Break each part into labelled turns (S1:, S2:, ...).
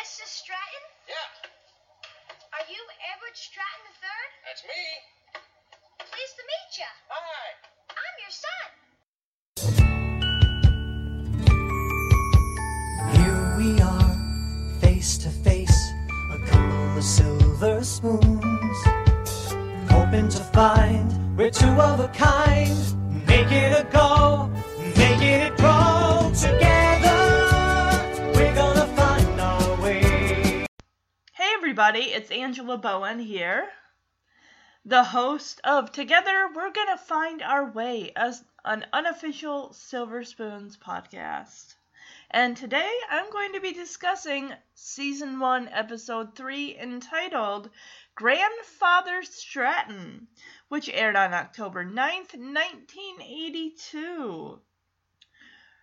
S1: Mrs. Stratton?
S2: Yeah,
S1: Are you Edward Stratton III?
S2: that's me.
S1: Pleased to meet you.
S2: Hi.
S1: I'm your son.
S3: Here we are, face to face, a couple of silver spoons. Hoping to find we're two of a kind. Make it a go, make it grow.
S4: Everybody, it's Angela Bowen here, the host of Together We're Gonna Find Our Way as an unofficial Silver Spoons podcast. And today I'm going to be discussing season 1, episode 3 entitled Grandfather Stratton, which aired on October 9th, 1982.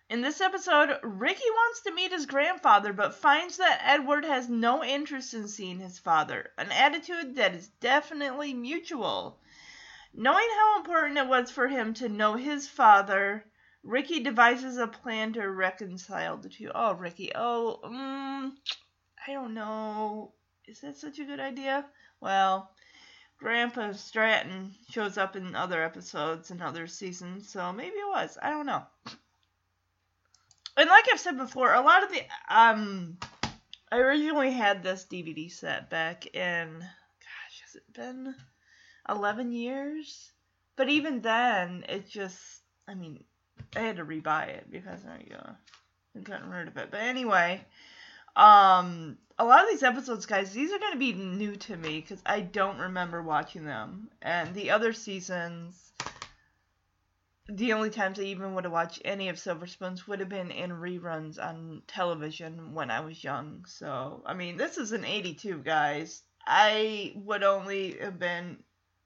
S4: In this episode, Ricky wants to meet his grandfather but finds that Edward has no interest in seeing his father, an attitude that is definitely mutual. Knowing how important it was for him to know his father, Ricky devises a plan to reconcile the two. Oh, Ricky, oh, um, I don't know. Is that such a good idea? Well, Grandpa Stratton shows up in other episodes and other seasons, so maybe it was. I don't know and like I've said before, a lot of the um, I originally had this DVD set back in, gosh, has it been eleven years? But even then, it just, I mean, I had to rebuy it because I uh, I couldn't rid of it. But anyway, um, a lot of these episodes, guys, these are going to be new to me because I don't remember watching them, and the other seasons the only times I even would have watched any of Silver Spoons would have been in reruns on television when I was young. So, I mean, this is an 82, guys. I would only have been,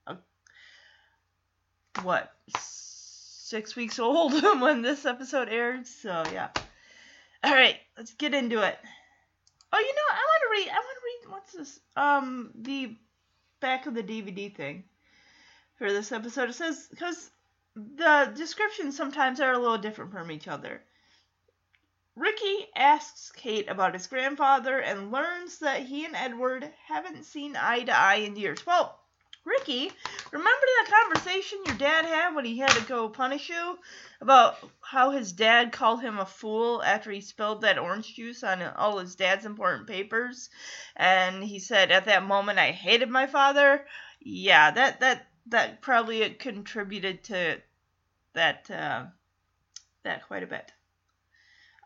S4: a, what, six weeks old when this episode aired. So, yeah. All right, let's get into it. Oh, you know, I want to read, I want to read, what's this? Um, the back of the DVD thing for this episode. It says, because the descriptions sometimes are a little different from each other. Ricky asks Kate about his grandfather and learns that he and Edward haven't seen eye to eye in years. Well, Ricky, remember that conversation your dad had when he had to go punish you about how his dad called him a fool after he spilled that orange juice on all his dad's important papers? And he said, at that moment, I hated my father. Yeah, that, that that probably contributed to that uh, that quite a bit.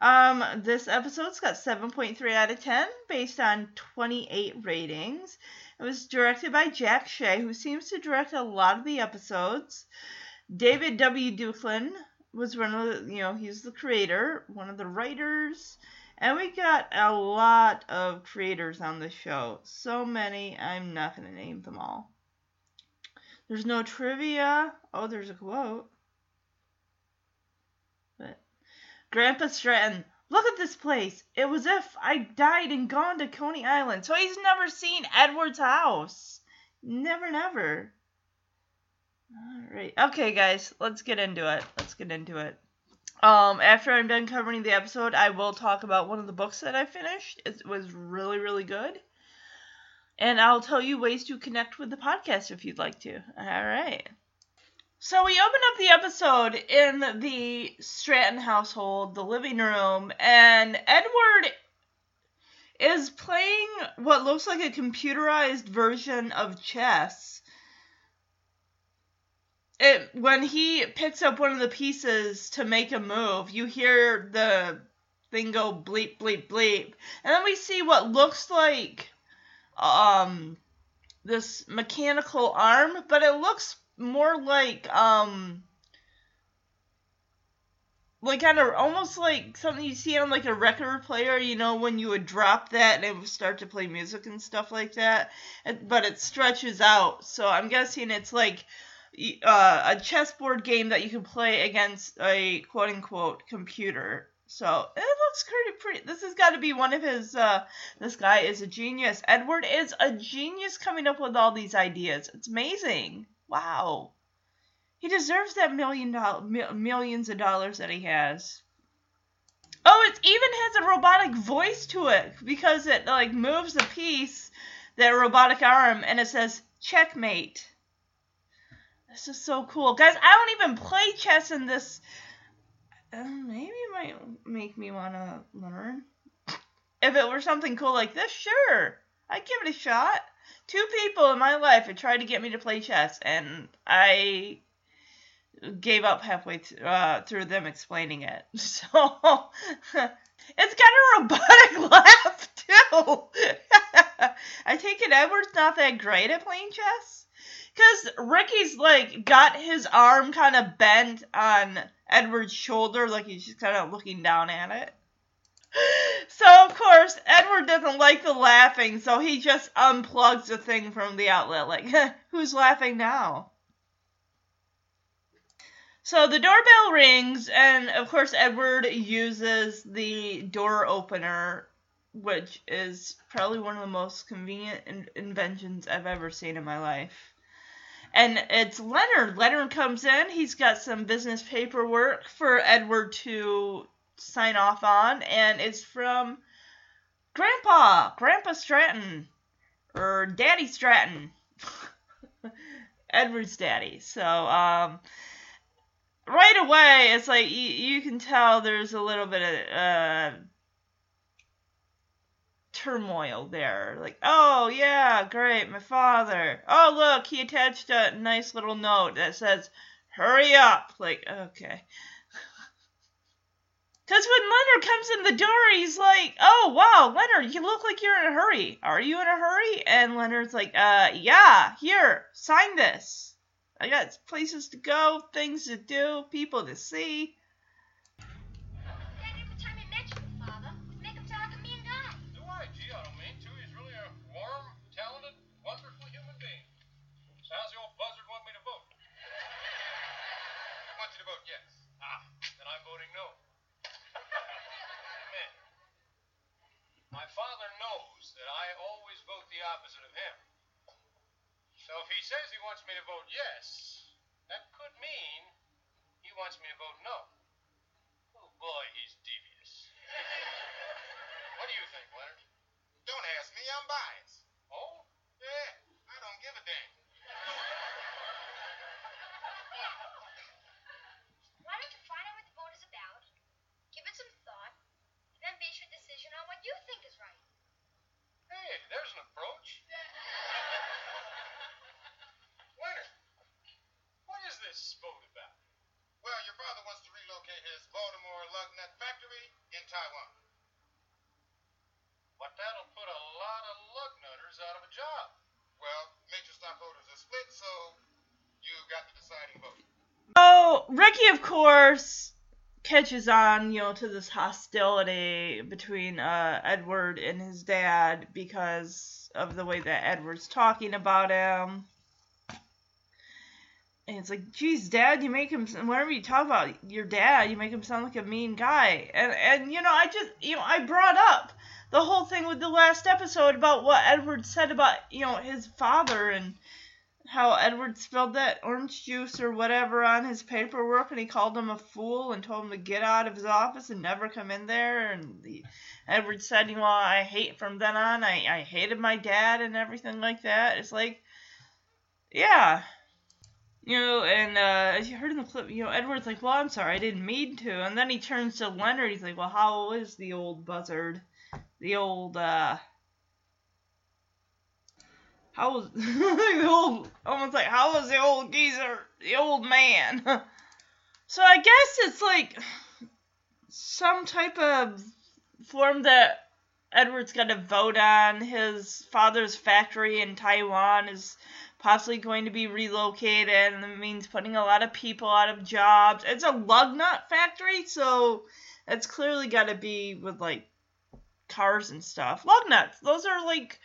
S4: Um, this episode's got 7.3 out of 10 based on 28 ratings. It was directed by Jack Shea, who seems to direct a lot of the episodes. David W. Duclon was one of the, you know, he's the creator, one of the writers. And we got a lot of creators on the show. So many, I'm not going to name them all. There's no trivia. Oh, there's a quote. But Grandpa Stratton, look at this place. It was if I died and gone to Coney Island. So he's never seen Edward's house. Never, never. All right. Okay, guys, let's get into it. Let's get into it. Um, after I'm done covering the episode, I will talk about one of the books that I finished. It was really, really good. And I'll tell you ways to connect with the podcast if you'd like to. All right. So we open up the episode in the Stratton household, the living room, and Edward is playing what looks like a computerized version of chess. It, when he picks up one of the pieces to make a move, you hear the thing go bleep, bleep, bleep. And then we see what looks like um this mechanical arm, but it looks more like um like kind of almost like something you see on like a record player, you know, when you would drop that and it would start to play music and stuff like that. But it stretches out, so I'm guessing it's like uh, a chessboard game that you can play against a quote unquote computer. So it looks pretty pretty. This has got to be one of his. Uh, this guy is a genius. Edward is a genius coming up with all these ideas. It's amazing. Wow. He deserves that million dollar millions of dollars that he has. Oh, it even has a robotic voice to it because it like moves a piece, that robotic arm, and it says checkmate. This is so cool, guys. I don't even play chess in this. Uh, maybe it might make me want to learn. If it were something cool like this, sure, I'd give it a shot. Two people in my life had tried to get me to play chess, and I gave up halfway th- uh, through them explaining it. So it's got a robotic laugh too. I take it Edward's not that great at playing chess. Cause Ricky's like got his arm kind of bent on Edward's shoulder, like he's just kind of looking down at it. So of course Edward doesn't like the laughing, so he just unplugs the thing from the outlet. Like, who's laughing now? So the doorbell rings, and of course, Edward uses the door opener, which is probably one of the most convenient in- inventions I've ever seen in my life. And it's Leonard. Leonard comes in, he's got some business paperwork for Edward to sign off on, and it's from Grandpa, Grandpa Stratton, or Daddy Stratton. Edward's daddy. So, um, right away, it's like you, you can tell there's a little bit of uh, turmoil there. Like, oh yeah, great, my father. Oh look, he attached a nice little note that says, "Hurry up!" Like, okay. Because when Leonard comes in the door, he's like, "Oh wow, Leonard, you look like you're in a hurry. Are you in a hurry?" And Leonard's like, "Uh, yeah. Here, sign this." I got places to go, things to do, people to see.
S1: Dad, every time you mention your father, you make him sound like a mean guy.
S2: Do I? Gee, I don't mean to. He's really a warm, talented, wonderful human being. So how's the old buzzard want me to vote? I want you to vote yes. Ah, then I'm voting no. Man, my father knows that I always vote the opposite of him. So if he says he wants me to vote yes, that could mean he wants me to vote no. Oh boy, he's devious. what do you think, Leonard?
S5: Don't ask me, I'm biased.
S2: Oh?
S5: Yeah, I don't give a damn.
S1: Why don't you find out what the vote is about, give it some thought, and then base your decision on what you think is right?
S2: Hey, there's an approach. Leonard, what is this vote about?
S5: Well, your father wants to relocate his Baltimore lug nut factory in Taiwan.
S2: But that'll put a lot of out of a job.
S5: Well, major stockholders are split, so you got the deciding vote.
S4: Oh, Ricky, of course, catches on, you know, to this hostility between uh, Edward and his dad because of the way that Edward's talking about him. And it's like, geez, Dad, you make him whenever you talk about your dad, you make him sound like a mean guy. And and you know, I just you know, I brought up the whole thing with the last episode about what Edward said about you know his father and how Edward spilled that orange juice or whatever on his paperwork and he called him a fool and told him to get out of his office and never come in there and the, Edward said, you know, I hate from then on I, I hated my dad and everything like that. It's like yeah. You know, and uh, as you heard in the clip, you know, Edward's like, well, I'm sorry, I didn't mean to. And then he turns to Leonard. He's like, well, how is the old buzzard? The old, uh, how was the old, almost like, how was the old geezer, the old man? so I guess it's like some type of form that Edward's got to vote on. His father's factory in Taiwan is possibly going to be relocated, and it means putting a lot of people out of jobs. It's a lug nut factory, so it's clearly got to be with like cars and stuff. Lug nuts, those are like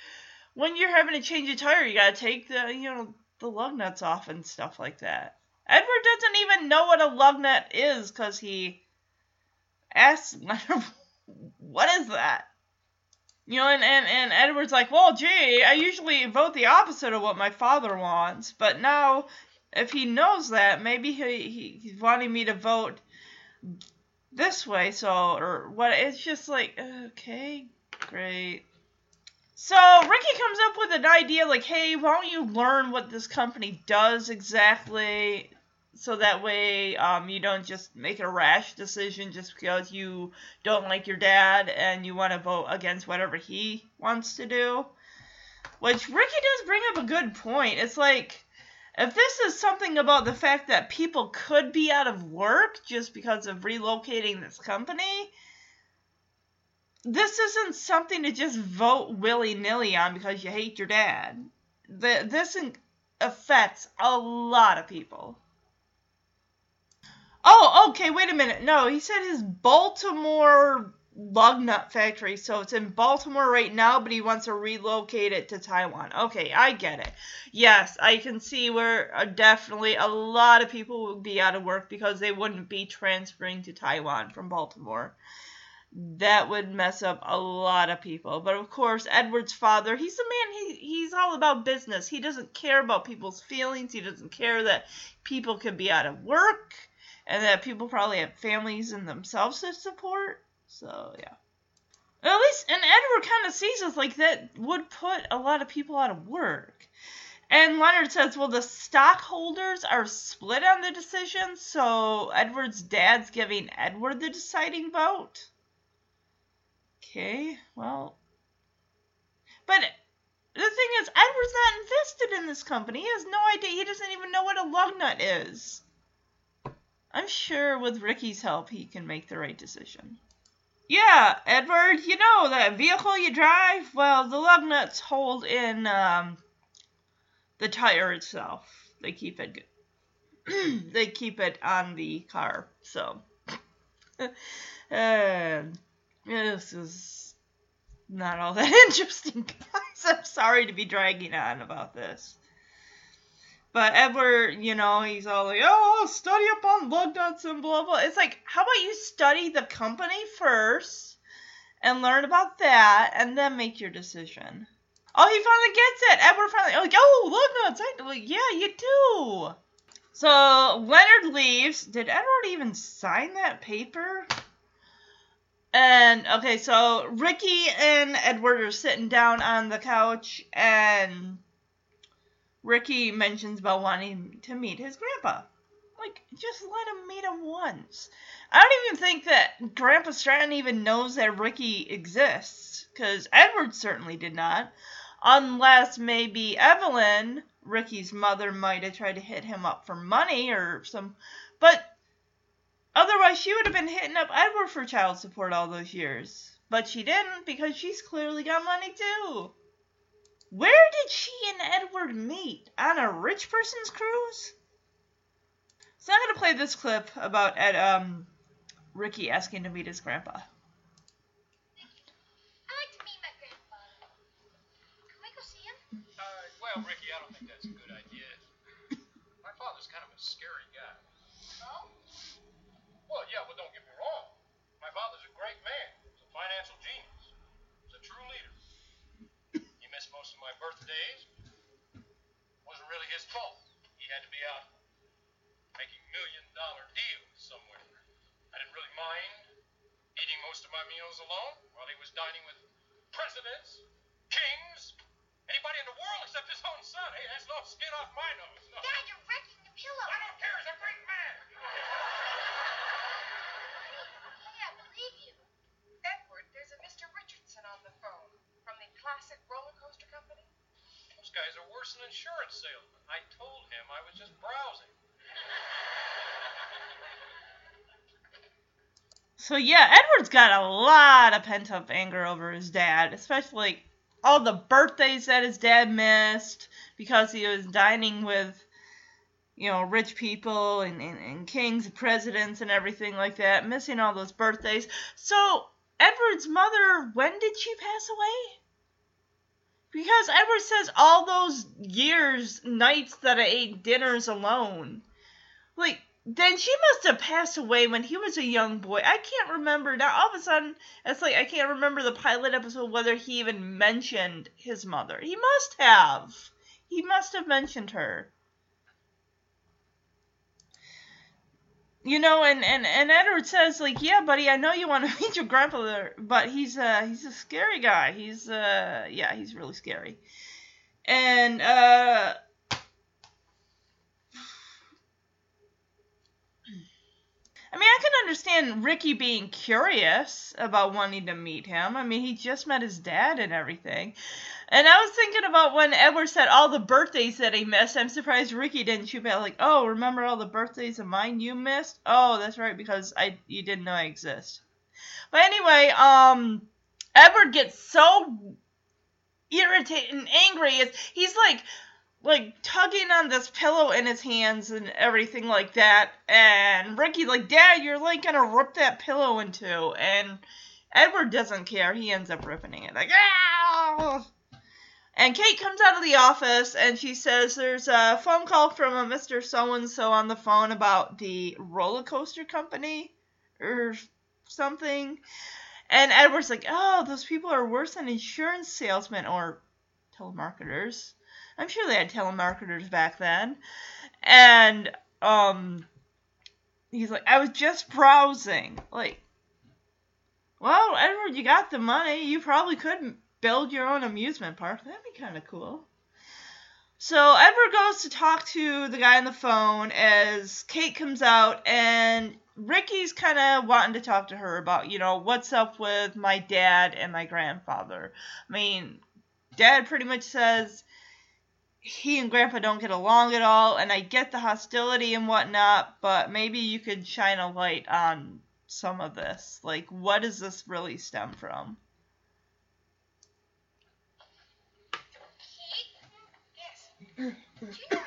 S4: when you're having to change a tire, you gotta take the you know the lug nuts off and stuff like that. Edward doesn't even know what a lug nut is because he asks "What is that?" You know, and, and, and Edward's like, well, gee, I usually vote the opposite of what my father wants, but now, if he knows that, maybe he, he he's wanting me to vote this way. So, or what? It's just like, okay, great. So Ricky comes up with an idea like, hey, why don't you learn what this company does exactly? So that way, um, you don't just make a rash decision just because you don't like your dad and you want to vote against whatever he wants to do. Which Ricky does bring up a good point. It's like, if this is something about the fact that people could be out of work just because of relocating this company, this isn't something to just vote willy nilly on because you hate your dad. The, this affects a lot of people. Oh, okay, wait a minute. No, he said his Baltimore lug nut factory. So it's in Baltimore right now, but he wants to relocate it to Taiwan. Okay, I get it. Yes, I can see where uh, definitely a lot of people would be out of work because they wouldn't be transferring to Taiwan from Baltimore. That would mess up a lot of people. But of course, Edward's father, he's a man, he, he's all about business. He doesn't care about people's feelings. He doesn't care that people could be out of work and that people probably have families and themselves to support. So yeah. At least, and Edward kind of sees it like that would put a lot of people out of work. And Leonard says, well, the stockholders are split on the decision, so Edward's dad's giving Edward the deciding vote. Okay, well. But the thing is, Edward's not invested in this company. He has no idea. He doesn't even know what a lug nut is. I'm sure with Ricky's help, he can make the right decision. Yeah, Edward, you know that vehicle you drive? Well, the lug nuts hold in um, the tire itself. They keep it they keep it on the car. So uh, this is not all that interesting, guys. I'm sorry to be dragging on about this. But Edward, you know, he's all like, oh, study up on lug nuts and blah, blah. It's like, how about you study the company first and learn about that and then make your decision? Oh, he finally gets it. Edward finally, like, oh, lug nuts. I, like, yeah, you do. So Leonard leaves. Did Edward even sign that paper? And, okay, so Ricky and Edward are sitting down on the couch and Ricky mentions about wanting to meet his grandpa. Like, just let him meet him once. I don't even think that Grandpa Stratton even knows that Ricky exists, because Edward certainly did not. Unless maybe Evelyn, Ricky's mother, might have tried to hit him up for money or some. But otherwise, she would have been hitting up Edward for child support all those years. But she didn't, because she's clearly got money too. Where did she and Edward meet? On a rich person's cruise? So I'm gonna play this clip about Ed, um, Ricky asking to meet his grandpa.
S1: I'd like to meet my grandfather. Can we go see him?
S2: Uh, well, Ricky, I don't think that's a good idea. My father's kind of a scary guy.
S1: Oh?
S2: Well, yeah, well, don't get me wrong. My father's a great man. He's a financial genius. He's a true leader. He missed most of my birthdays. Wasn't really his fault. He had to be out making million dollar deals somewhere. I didn't really mind eating most of my meals alone while he was dining with presidents, kings, anybody in the world except his own son. Hey, that's no skin off my nose. No.
S1: Dad, you're wrecking the pillow.
S2: I don't care. He's a great man.
S1: Hey, I believe you.
S6: Edward, there's a Mr. Richardson on the phone from the Classic Roller Coaster Company.
S2: Those guys are worse than insurance salesmen. I told him I was just browsing.
S4: So yeah, Edward's got a lot of pent up anger over his dad, especially all the birthdays that his dad missed because he was dining with, you know, rich people and, and, and kings and presidents and everything like that, missing all those birthdays. So Edward's mother, when did she pass away? Because Edward says all those years, nights that I ate dinners alone. Like, then she must have passed away when he was a young boy. I can't remember now. All of a sudden, it's like I can't remember the pilot episode whether he even mentioned his mother. He must have. He must have mentioned her. You know, and, and, and Edward says like, yeah, buddy, I know you want to meet your grandfather, but he's uh he's a scary guy. He's uh yeah, he's really scary. And uh I mean, I can understand Ricky being curious about wanting to meet him. I mean, he just met his dad and everything. And I was thinking about when Edward said all the birthdays that he missed. I'm surprised Ricky didn't shoot back like, "Oh, remember all the birthdays of mine you missed? Oh, that's right, because I you didn't know I exist." But anyway, um, Edward gets so irritated and angry. It's, he's like, like tugging on this pillow in his hands and everything like that. And Ricky's like, Dad, you're like gonna rip that pillow in two. And Edward doesn't care. He ends up ripping it. Like, ah! And Kate comes out of the office and she says there's a phone call from a Mr. So and so on the phone about the roller coaster company or something. And Edward's like, oh, those people are worse than insurance salesmen or telemarketers. I'm sure they had telemarketers back then. And um he's like, I was just browsing. Like, well, Edward, you got the money. You probably could build your own amusement park. That'd be kind of cool. So Edward goes to talk to the guy on the phone as Kate comes out, and Ricky's kind of wanting to talk to her about, you know, what's up with my dad and my grandfather. I mean, dad pretty much says he and grandpa don't get along at all, and I get the hostility and whatnot, but maybe you could shine a light on some of this. Like, what does this really stem from?
S1: you know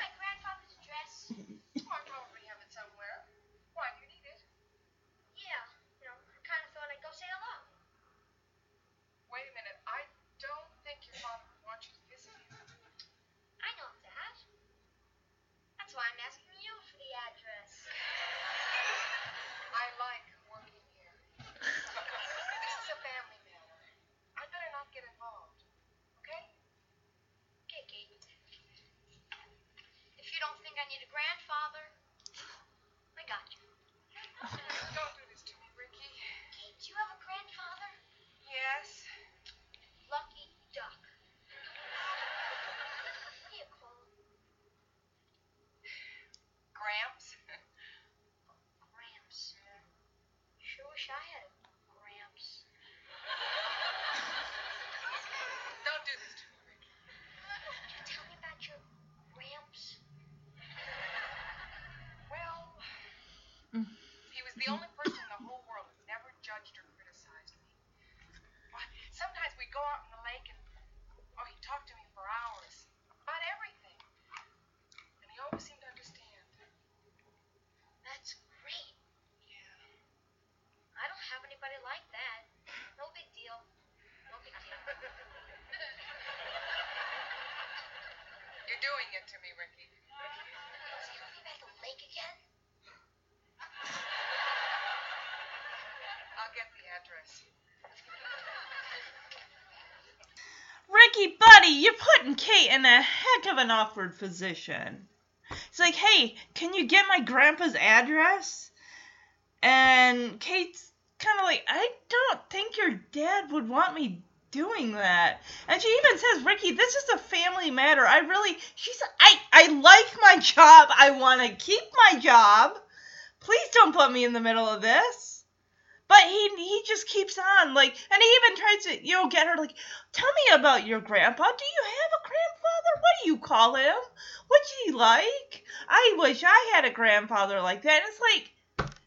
S6: don't
S1: anybody like that. No big deal. No big deal.
S6: You're doing it to me, Ricky.
S1: Is he only at the lake again?
S6: I'll get the address.
S4: Ricky, buddy, you're putting Kate in a heck of an awkward position. It's like, hey, can you get my grandpa's address? And Kate's kind of like, I don't think your dad would want me doing that. And she even says, Ricky, this is a family matter. I really, she's, I, I like my job. I want to keep my job. Please don't put me in the middle of this. But he he just keeps on like, and he even tries to you know get her like, tell me about your grandpa. Do you have a grandfather? What do you call him? What's he like? I wish I had a grandfather like that. And it's like,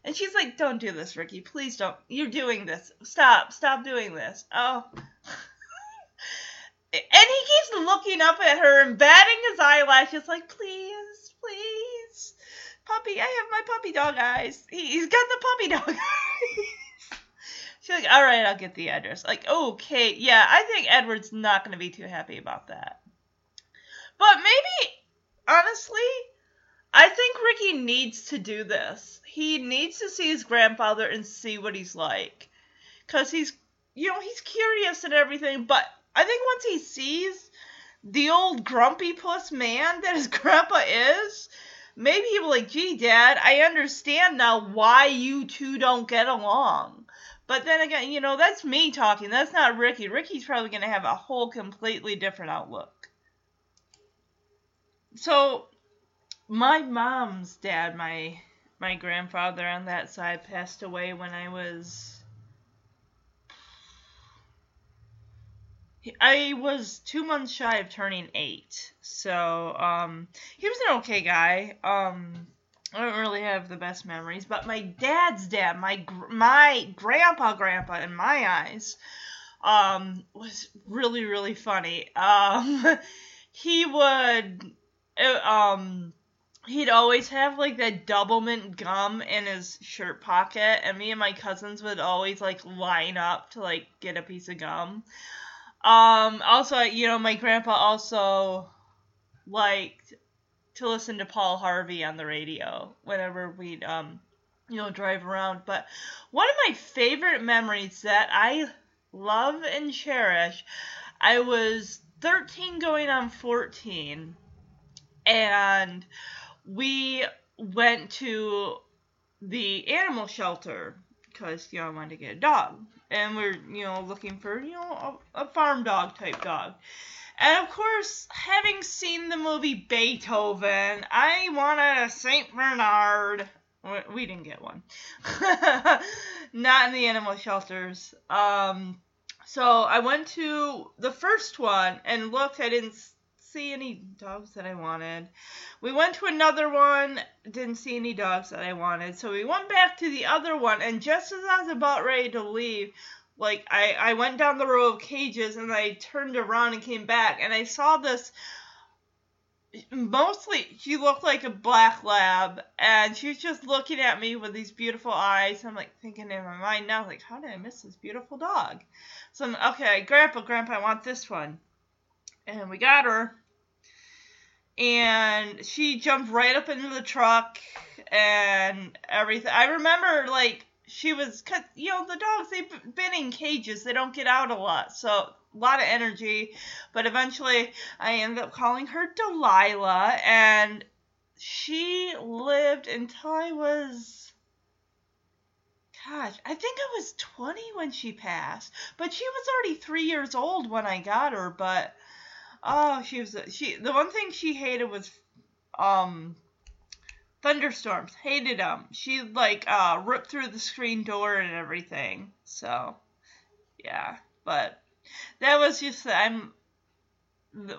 S4: and she's like, don't do this, Ricky. Please don't. You're doing this. Stop. Stop doing this. Oh. and he keeps looking up at her and batting his eyelashes like, please, please. Puppy, I have my puppy dog eyes. He, he's got the puppy dog eyes. She's like, all right, I'll get the address. Like, okay, yeah, I think Edward's not going to be too happy about that. But maybe, honestly, I think Ricky needs to do this. He needs to see his grandfather and see what he's like. Because he's, you know, he's curious and everything, but I think once he sees the old grumpy puss man that his grandpa is, maybe he'll be like, gee, Dad, I understand now why you two don't get along. But then again, you know, that's me talking. That's not Ricky. Ricky's probably going to have a whole completely different outlook. So, my mom's dad, my my grandfather on that side passed away when I was I was two months shy of turning eight, so um, he was an okay guy. Um, I don't really have the best memories, but my dad's dad, my my grandpa, grandpa, in my eyes, um, was really really funny. Um, he would, uh, um, he'd always have like that Doublemint gum in his shirt pocket, and me and my cousins would always like line up to like get a piece of gum. Um, also, you know, my grandpa also liked to listen to Paul Harvey on the radio whenever we'd, um, you know, drive around. But one of my favorite memories that I love and cherish, I was 13 going on 14, and we went to the animal shelter because, you know, I wanted to get a dog. And we're you know looking for you know a, a, farm dog type dog. And of course having seen the movie beethoven i wanted a saint bernard. We didn't get one. Not in the animal shelters. Um so i went to the first one and looked i didn't see any dogs that I wanted. We went to another one, didn't see any dogs that I wanted. So we went back to the other one, and just as I was about ready to leave, like I, I went down the row of cages and I turned around and came back and I saw this mostly she looked like a black lab and she was just looking at me with these beautiful eyes. I'm like thinking in my mind now, like, how did I miss this beautiful dog? So I'm okay, grandpa, grandpa, I want this one. And we got her. And she jumped right up into the truck and everything. I remember like she was cause you know the dogs they've been in cages. They don't get out a lot so a lot of energy. But eventually I ended up calling her Delilah and she lived until I was gosh I think I was 20 when she passed. But she was already 3 years old when I got her but Oh, she was she. The one thing she hated was um thunderstorms. Hated them. She like uh ripped through the screen door and everything. So yeah, but that was just I'm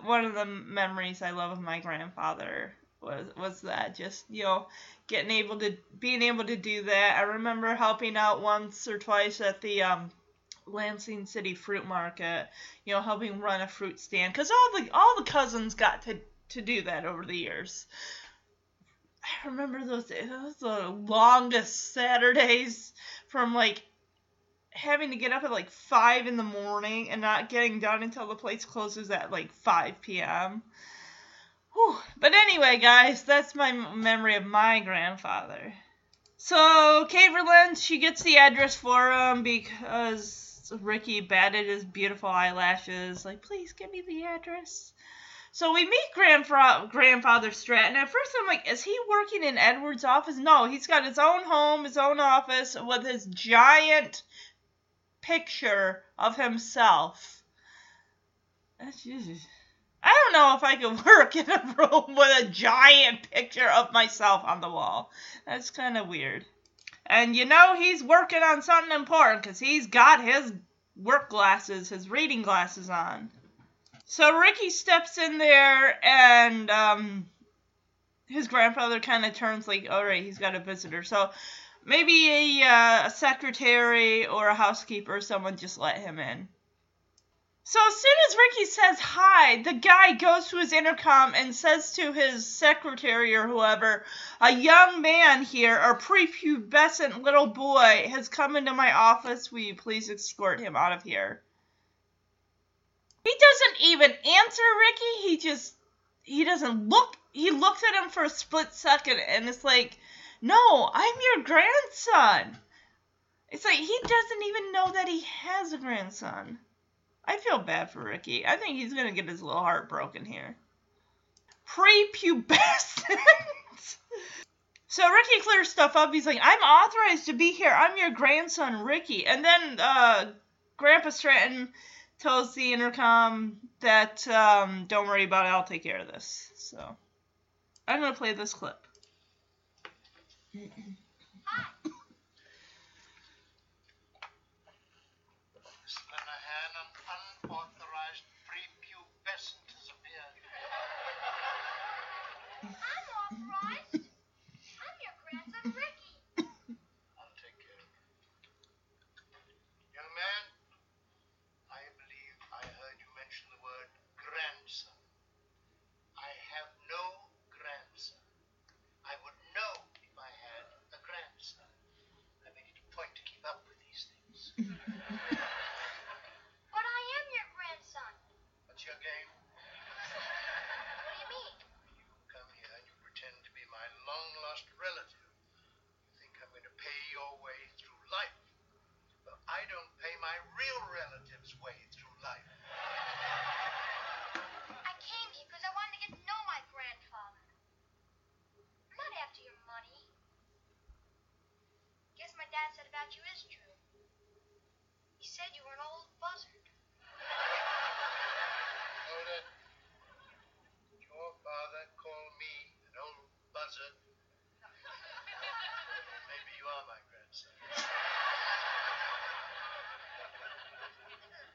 S4: one of the memories I love of my grandfather was was that just you know getting able to being able to do that. I remember helping out once or twice at the um Lansing City Fruit Market, you know, helping run a fruit stand because all the all the cousins got to to do that over the years. I remember those days. Those the longest Saturdays from like having to get up at like five in the morning and not getting done until the place closes at like 5 p.m. Whew. But anyway, guys, that's my memory of my grandfather. So, Caverland, she gets the address for him because Ricky batted his beautiful eyelashes, like, please give me the address. So we meet grandfa- grandfather Stratton. At first, I'm like, is he working in Edward's office? No, he's got his own home, his own office with his giant picture of himself. That's just, I don't know if I could work in a room with a giant picture of myself on the wall. That's kind of weird. And you know he's working on something important because he's got his work glasses, his reading glasses on. So Ricky steps in there and um, his grandfather kind of turns like, all right, he's got a visitor. So maybe a, uh, a secretary or a housekeeper someone just let him in. So as soon as Ricky says hi, the guy goes to his intercom and says to his secretary or whoever, a young man here, a prepubescent little boy, has come into my office. Will you please escort him out of here? He doesn't even answer Ricky. He just, he doesn't look, he looks at him for a split second and it's like, no, I'm your grandson. It's like he doesn't even know that he has a grandson. I feel bad for Ricky. I think he's gonna get his little heart broken here. Prepubescent. So Ricky clears stuff up. He's like, I'm authorized to be here. I'm your grandson, Ricky. And then uh, Grandpa Stratton tells the intercom that, um, don't worry about it, I'll take care of this. So I'm to play this clip.
S5: Slanahan, an unauthorized prepubescent has appeared.
S1: I'm authorized. I'm your grandson, Ricky.
S5: I'll take care of it. Young man, I believe I heard you mention the word grandson. I have no grandson. I would know if I had a grandson. I make it a point to keep up with these things.
S1: But I am your grandson.
S5: What's your game?
S1: What do you mean?
S5: You come here and you pretend to be my long lost relative. You think I'm going to pay your way through life. Well, I don't pay my real relatives' way through life.
S1: I came here because I wanted to get to know my grandfather. I'm not after your money. Guess my dad said about you is true. He said you were an old buzzard.
S5: Hold. Your father called me an old buzzard. Maybe you are my grandson.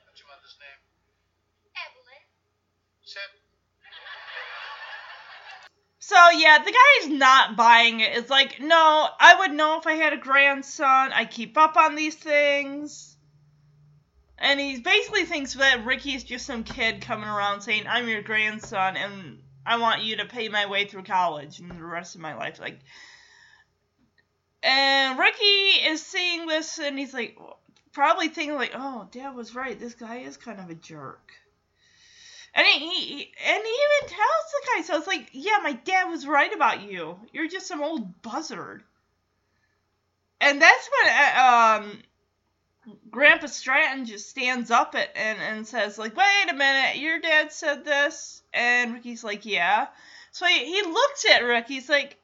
S5: What's your mother's name?
S1: Evelyn.
S5: Sit.
S4: So yeah, the guy's not buying it. It's like, no, I would know if I had a grandson. I keep up on these things. And he basically thinks that Ricky's just some kid coming around saying, I'm your grandson and I want you to pay my way through college and the rest of my life. Like and Ricky is seeing this and he's like probably thinking like, Oh, dad was right, this guy is kind of a jerk. And he, he and he even tells the guy, so it's like, yeah, my dad was right about you. You're just some old buzzard. And that's when uh, um, Grandpa Stratton just stands up it and, and says, like, wait a minute, your dad said this? And Ricky's like, yeah. So he, he looks at Rick, he's like,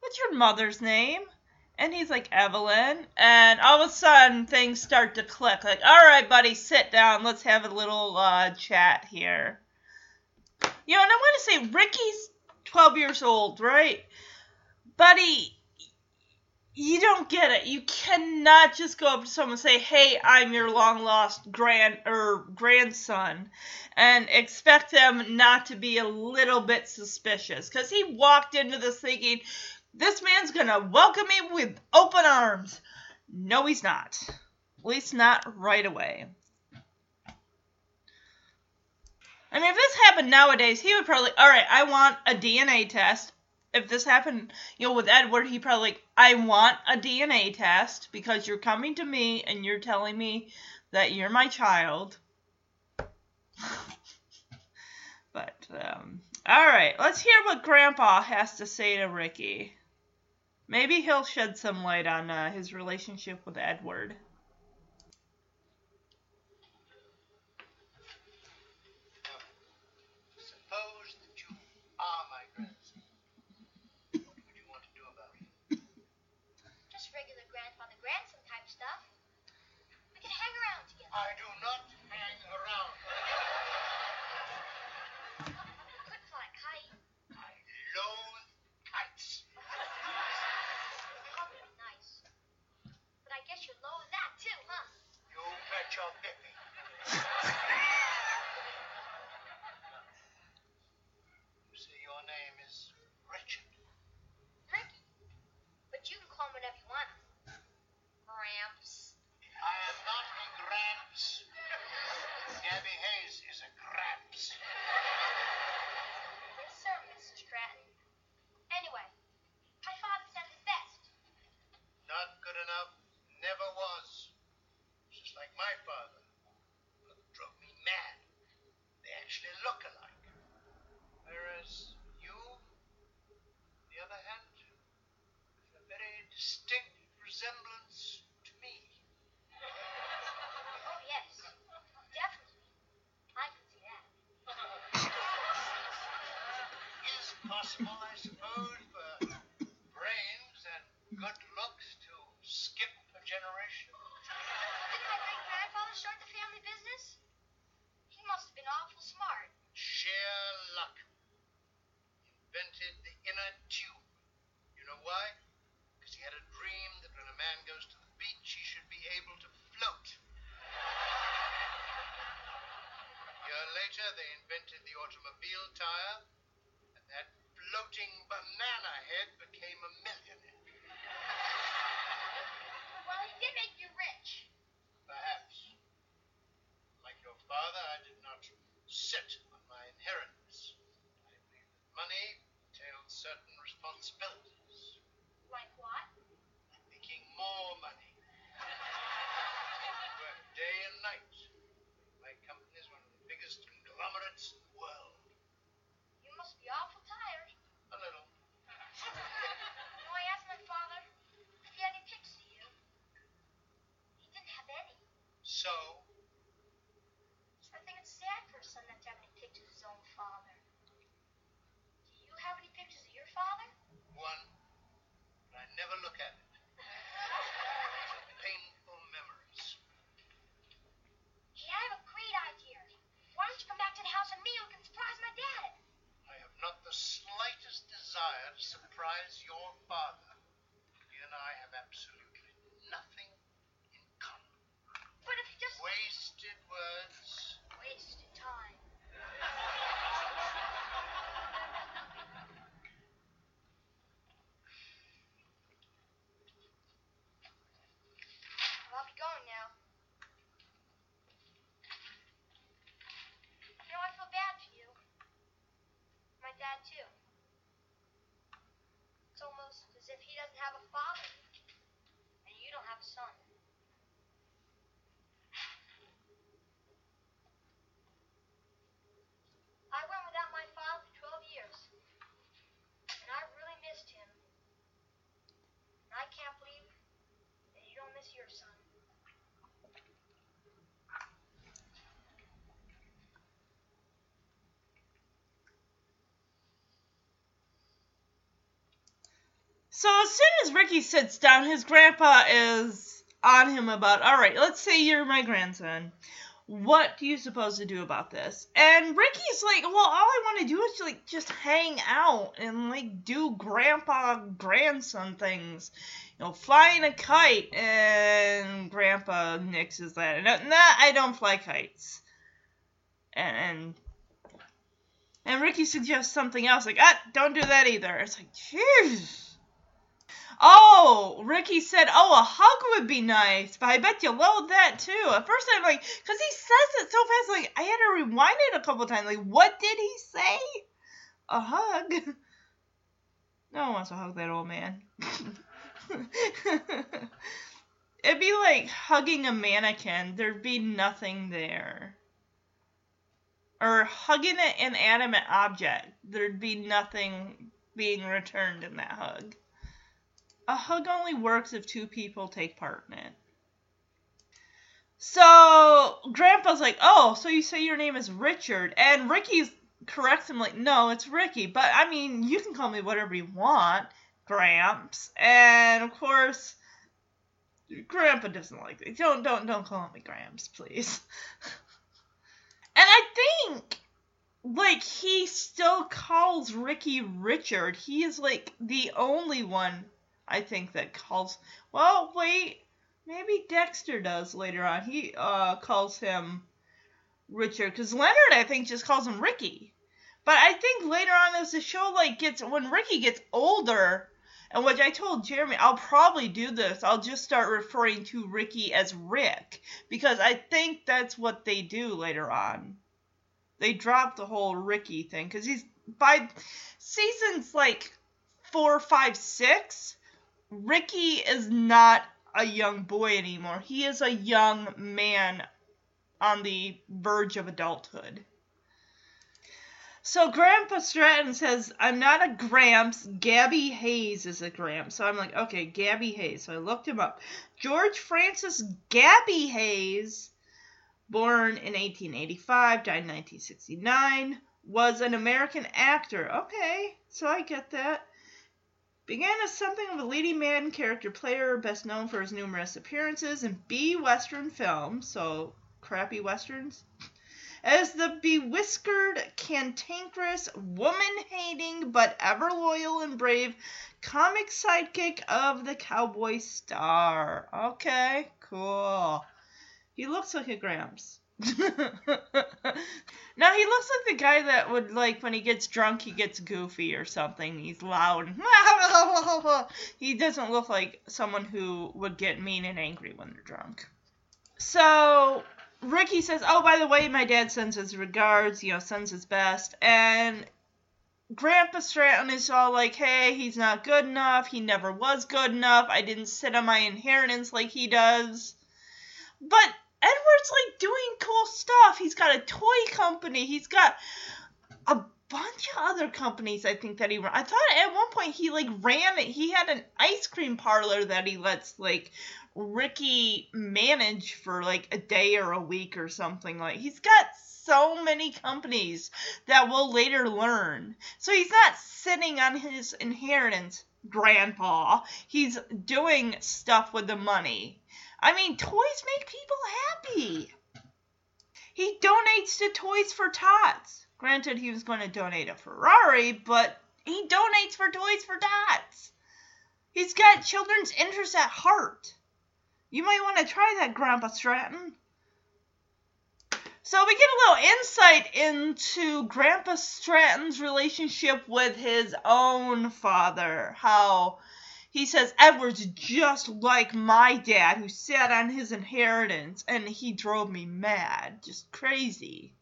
S4: what's your mother's name? And he's like, Evelyn. And all of a sudden, things start to click. Like, all right, buddy, sit down. Let's have a little uh, chat here. You know, and I want to say, Ricky's 12 years old, right? Buddy, you don't get it. You cannot just go up to someone and say, "Hey, I'm your long lost grand or grandson," and expect them not to be a little bit suspicious. Because he walked into this thinking, "This man's gonna welcome me with open arms." No, he's not. At least not right away. I mean, if this happened nowadays, he would probably, all right, I want a DNA test. If this happened, you know, with Edward, he probably like, I want a DNA test because you're coming to me and you're telling me that you're my child. but, um, all right, let's hear what Grandpa has to say to Ricky. Maybe he'll shed some light on uh, his relationship with Edward.
S5: Suppose that you are my grandson. What would you want to do about it?
S1: Just regular grandfather grandson type stuff. We could hang around together.
S5: I do not hang around.
S1: small Dad, too. It's almost as if he doesn't have a father, and you don't have a son. I went without my father for 12 years, and I really missed him. And I can't believe that you don't miss your son.
S4: So as soon as Ricky sits down, his grandpa is on him about, all right, let's say you're my grandson. What do you suppose to do about this? And Ricky's like, well, all I want to do is like just hang out and like do grandpa grandson things, you know, flying a kite. And Grandpa nixes that. No, nah, I don't fly kites. And, and and Ricky suggests something else, like, ah, don't do that either. It's like, jeez. Oh, Ricky said, oh, a hug would be nice, but I bet you load that too. At first, I'm like, because he says it so fast, like, I had to rewind it a couple times. Like, what did he say? A hug? No one wants to hug that old man. It'd be like hugging a mannequin. There'd be nothing there. Or hugging an inanimate object. There'd be nothing being returned in that hug. A hug only works if two people take part in it. So Grandpa's like, "Oh, so you say your name is Richard?" And Ricky's corrects him like, "No, it's Ricky, but I mean, you can call me whatever you want, Gramps." And of course, Grandpa doesn't like it. Don't don't don't call me Gramps, please. and I think like he still calls Ricky Richard. He is like the only one I think that calls. Well, wait, maybe Dexter does later on. He uh calls him Richard because Leonard I think just calls him Ricky. But I think later on as the show like gets when Ricky gets older, and which I told Jeremy I'll probably do this. I'll just start referring to Ricky as Rick because I think that's what they do later on. They drop the whole Ricky thing because he's by seasons like four, five, six. Ricky is not a young boy anymore. He is a young man on the verge of adulthood. So Grandpa Stratton says, I'm not a Gramps. Gabby Hayes is a Gramps. So I'm like, okay, Gabby Hayes. So I looked him up. George Francis Gabby Hayes, born in 1885, died in 1969, was an American actor. Okay, so I get that. Began as something of a leading man character player, best known for his numerous appearances in B Western films, so crappy westerns, as the bewhiskered, cantankerous, woman hating, but ever loyal and brave comic sidekick of the Cowboy Star. Okay, cool. He looks like a Gramps. now he looks like the guy that would like when he gets drunk he gets goofy or something. He's loud. he doesn't look like someone who would get mean and angry when they're drunk. So Ricky says, "Oh, by the way, my dad sends his regards. You know, sends his best." And Grandpa Stratton is all like, "Hey, he's not good enough. He never was good enough. I didn't sit on my inheritance like he does." But Edward's like doing cool stuff. He's got a toy company. He's got a bunch of other companies. I think that he. I thought at one point he like ran it. He had an ice cream parlor that he lets like Ricky manage for like a day or a week or something. Like he's got so many companies that we'll later learn. So he's not sitting on his inheritance, grandpa. He's doing stuff with the money. I mean, toys make people happy. He donates to Toys for Tots. Granted, he was going to donate a Ferrari, but he donates for Toys for Tots. He's got children's interests at heart. You might want to try that, Grandpa Stratton. So we get a little insight into Grandpa Stratton's relationship with his own father. How he says Edward's just like my dad who sat on his inheritance and he drove me mad. Just crazy.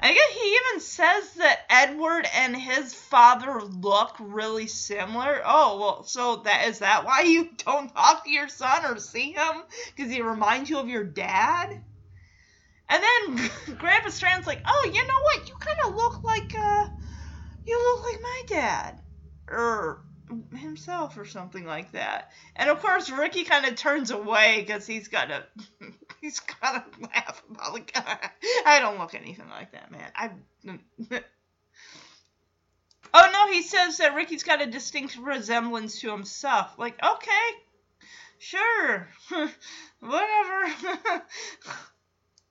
S4: I guess he even says that Edward and his father look really similar. Oh, well, so that is that why you don't talk to your son or see him? Because he reminds you of your dad? And then Grandpa Stratton's like, oh, you know what? You kind of look like, uh, you look like my dad. Or himself or something like that. And of course, Ricky kind of turns away because he's got to he's got to laugh about like I don't look anything like that, man. I. oh no, he says that Ricky's got a distinct resemblance to himself. Like, okay, sure, whatever.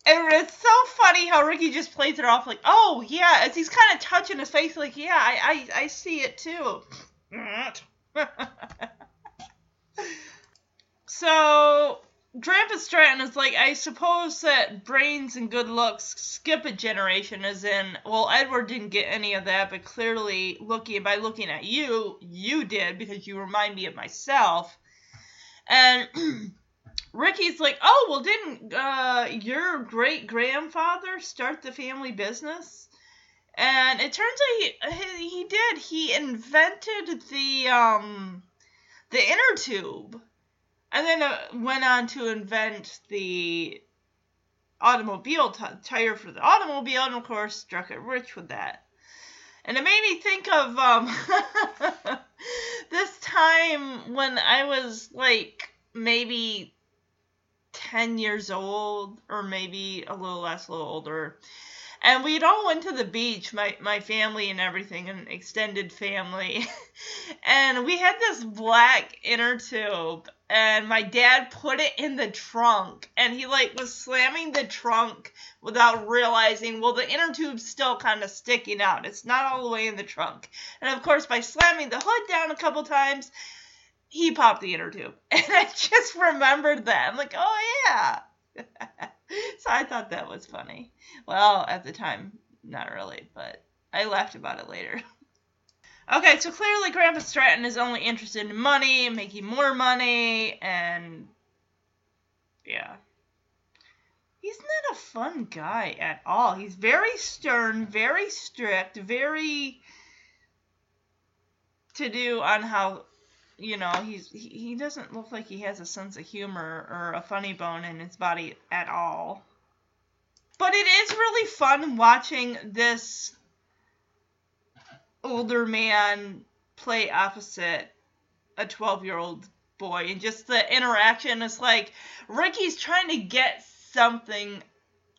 S4: And it's so funny how Ricky just plays it off like, oh yeah, as he's kind of touching his face, like, yeah, I, I, I see it too. so Grandpa Stratton is like, I suppose that brains and good looks skip a generation, as in, well, Edward didn't get any of that, but clearly, looking by looking at you, you did because you remind me of myself. And Ricky's like, oh, well, didn't uh, your great grandfather start the family business? And it turns out he, he, he did. He invented the um the inner tube, and then uh, went on to invent the automobile t- tire for the automobile, and of course struck it rich with that. And it made me think of um this time when I was like maybe 10 years old or maybe a little less, a little older and we'd all went to the beach my my family and everything and extended family. And we had this black inner tube and my dad put it in the trunk and he like was slamming the trunk without realizing. Well the inner tube's still kind of sticking out. It's not all the way in the trunk. And of course by slamming the hood down a couple times he popped the inner tube. And i just remembered that. I'm like oh yeah so I thought that was funny. Well, at the time, not really, but I laughed about it later. okay, so clearly Grandpa Stratton is only interested in money, making more money, and yeah. He's not a fun guy at all. He's very stern, very strict, very to do on how you know, he's he, he doesn't look like he has a sense of humor or a funny bone in his body at all. But it is really fun watching this older man play opposite a 12 year old boy and just the interaction is like Ricky's trying to get something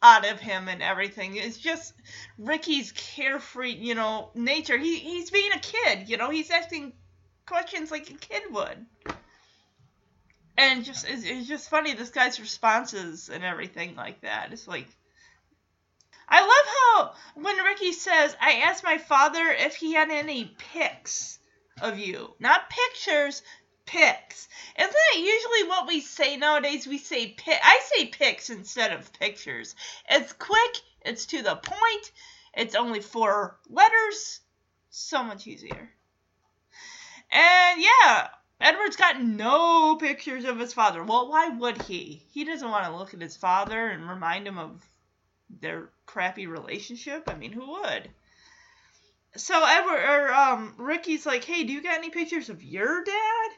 S4: out of him and everything. It's just Ricky's carefree, you know, nature. He he's being a kid, you know, he's acting questions like a kid would. And just it's, it's just funny this guy's responses and everything like that. It's like I love how when Ricky says, I asked my father if he had any pics of you. Not pictures, pics. Isn't that usually what we say nowadays? We say pic. I say pics instead of pictures. It's quick, it's to the point, it's only four letters. So much easier. And yeah, Edward's got no pictures of his father. Well, why would he? He doesn't want to look at his father and remind him of their crappy relationship. I mean, who would? So Edward or um Ricky's like, "Hey, do you got any pictures of your dad?"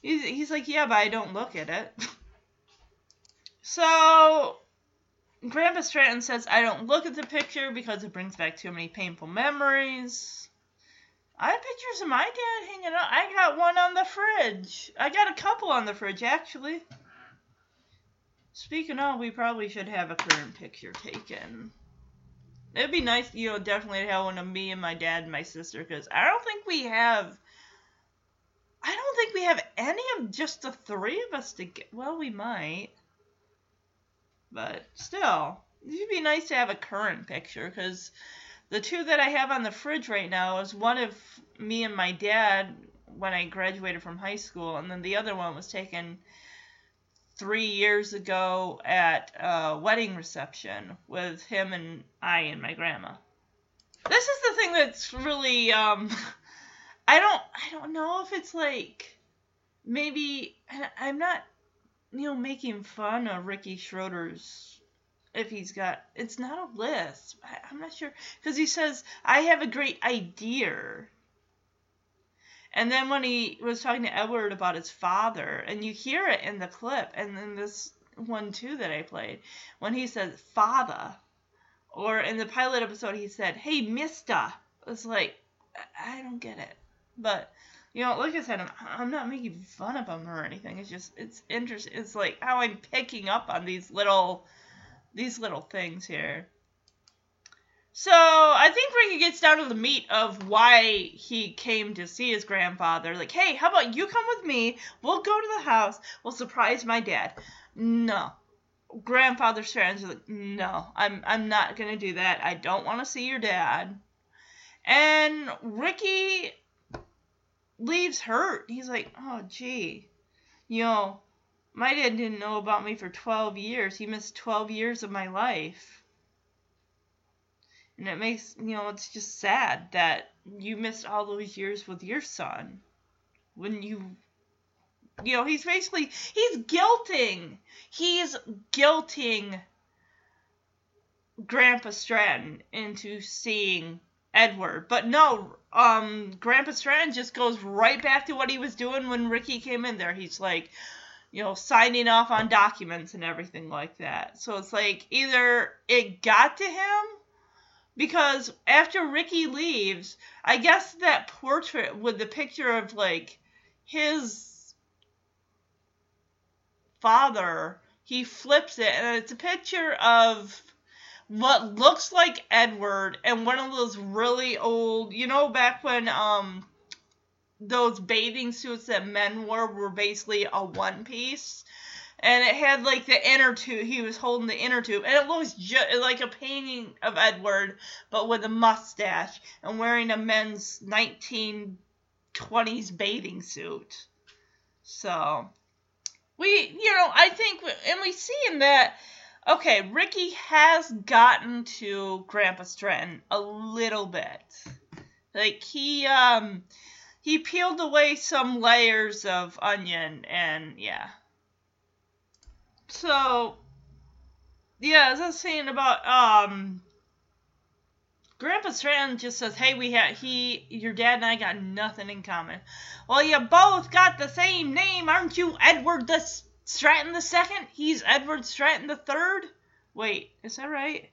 S4: He's, he's like, "Yeah, but I don't look at it." so Grandpa Stratton says, "I don't look at the picture because it brings back too many painful memories." I have pictures of my dad hanging up. I got one on the fridge. I got a couple on the fridge, actually. Speaking of, we probably should have a current picture taken. It'd be nice, you know, definitely to have one of me and my dad and my sister, because I don't think we have. I don't think we have any of just the three of us to get. Well, we might. But still, it'd be nice to have a current picture, because the two that I have on the fridge right now is one of me and my dad when I graduated from high school, and then the other one was taken three years ago at a wedding reception with him and I and my grandma. This is the thing that's really um I don't I don't know if it's like maybe I'm not you know making fun of Ricky Schroder's if he's got it's not a list. I, i'm not sure. Because he says i have a great idea. And then when he was talking to edward about his father and you hear it in the clip and then this one too that i played when he says father or in the pilot episode he said hey mister. It's like i don't get it. But you know like i said i'm, I'm not making fun of him or anything. It's just it's interesting it's like how i'm picking up on these little these little things here. So I think Ricky gets down to the meat of why he came to see his grandfather. Like, hey, how about you come with me? We'll go to the house. We'll surprise my dad. No. Grandfather Stratton's like, no, I'm I'm not gonna do that. I don't want to see your dad. And Ricky leaves hurt. He's like, oh gee, you know, my dad didn't know about me for 12 years. He missed 12 years of my life. And it makes, you know, it's just sad that you missed all those years with your son. When you, you know, he's basically, he's guilting. He's guilting Grandpa Stratton into seeing Edward. But no, um, Grandpa Stratton just goes right back to what he was doing when Ricky came in there. He's like, you know, signing off on documents and everything like that. So it's like either it got to him because after Ricky leaves, I guess that portrait with the picture of like his father, he flips it and it's a picture of what looks like Edward and one of those really old, you know, back when um those bathing suits that men wore were basically a one piece. And it had like the inner tube. He was holding the inner tube, and it looks like a painting of Edward, but with a mustache and wearing a men's 1920s bathing suit. So, we, you know, I think, and we see in that, okay, Ricky has gotten to Grandpa Stratton a little bit. Like he, um, he peeled away some layers of onion and yeah. So yeah, as I was saying about um Grandpa Stratton just says, "Hey, we had he, your dad and I got nothing in common." Well, you both got the same name, aren't you, Edward the Stratton the second? He's Edward Stratton the third. Wait, is that right?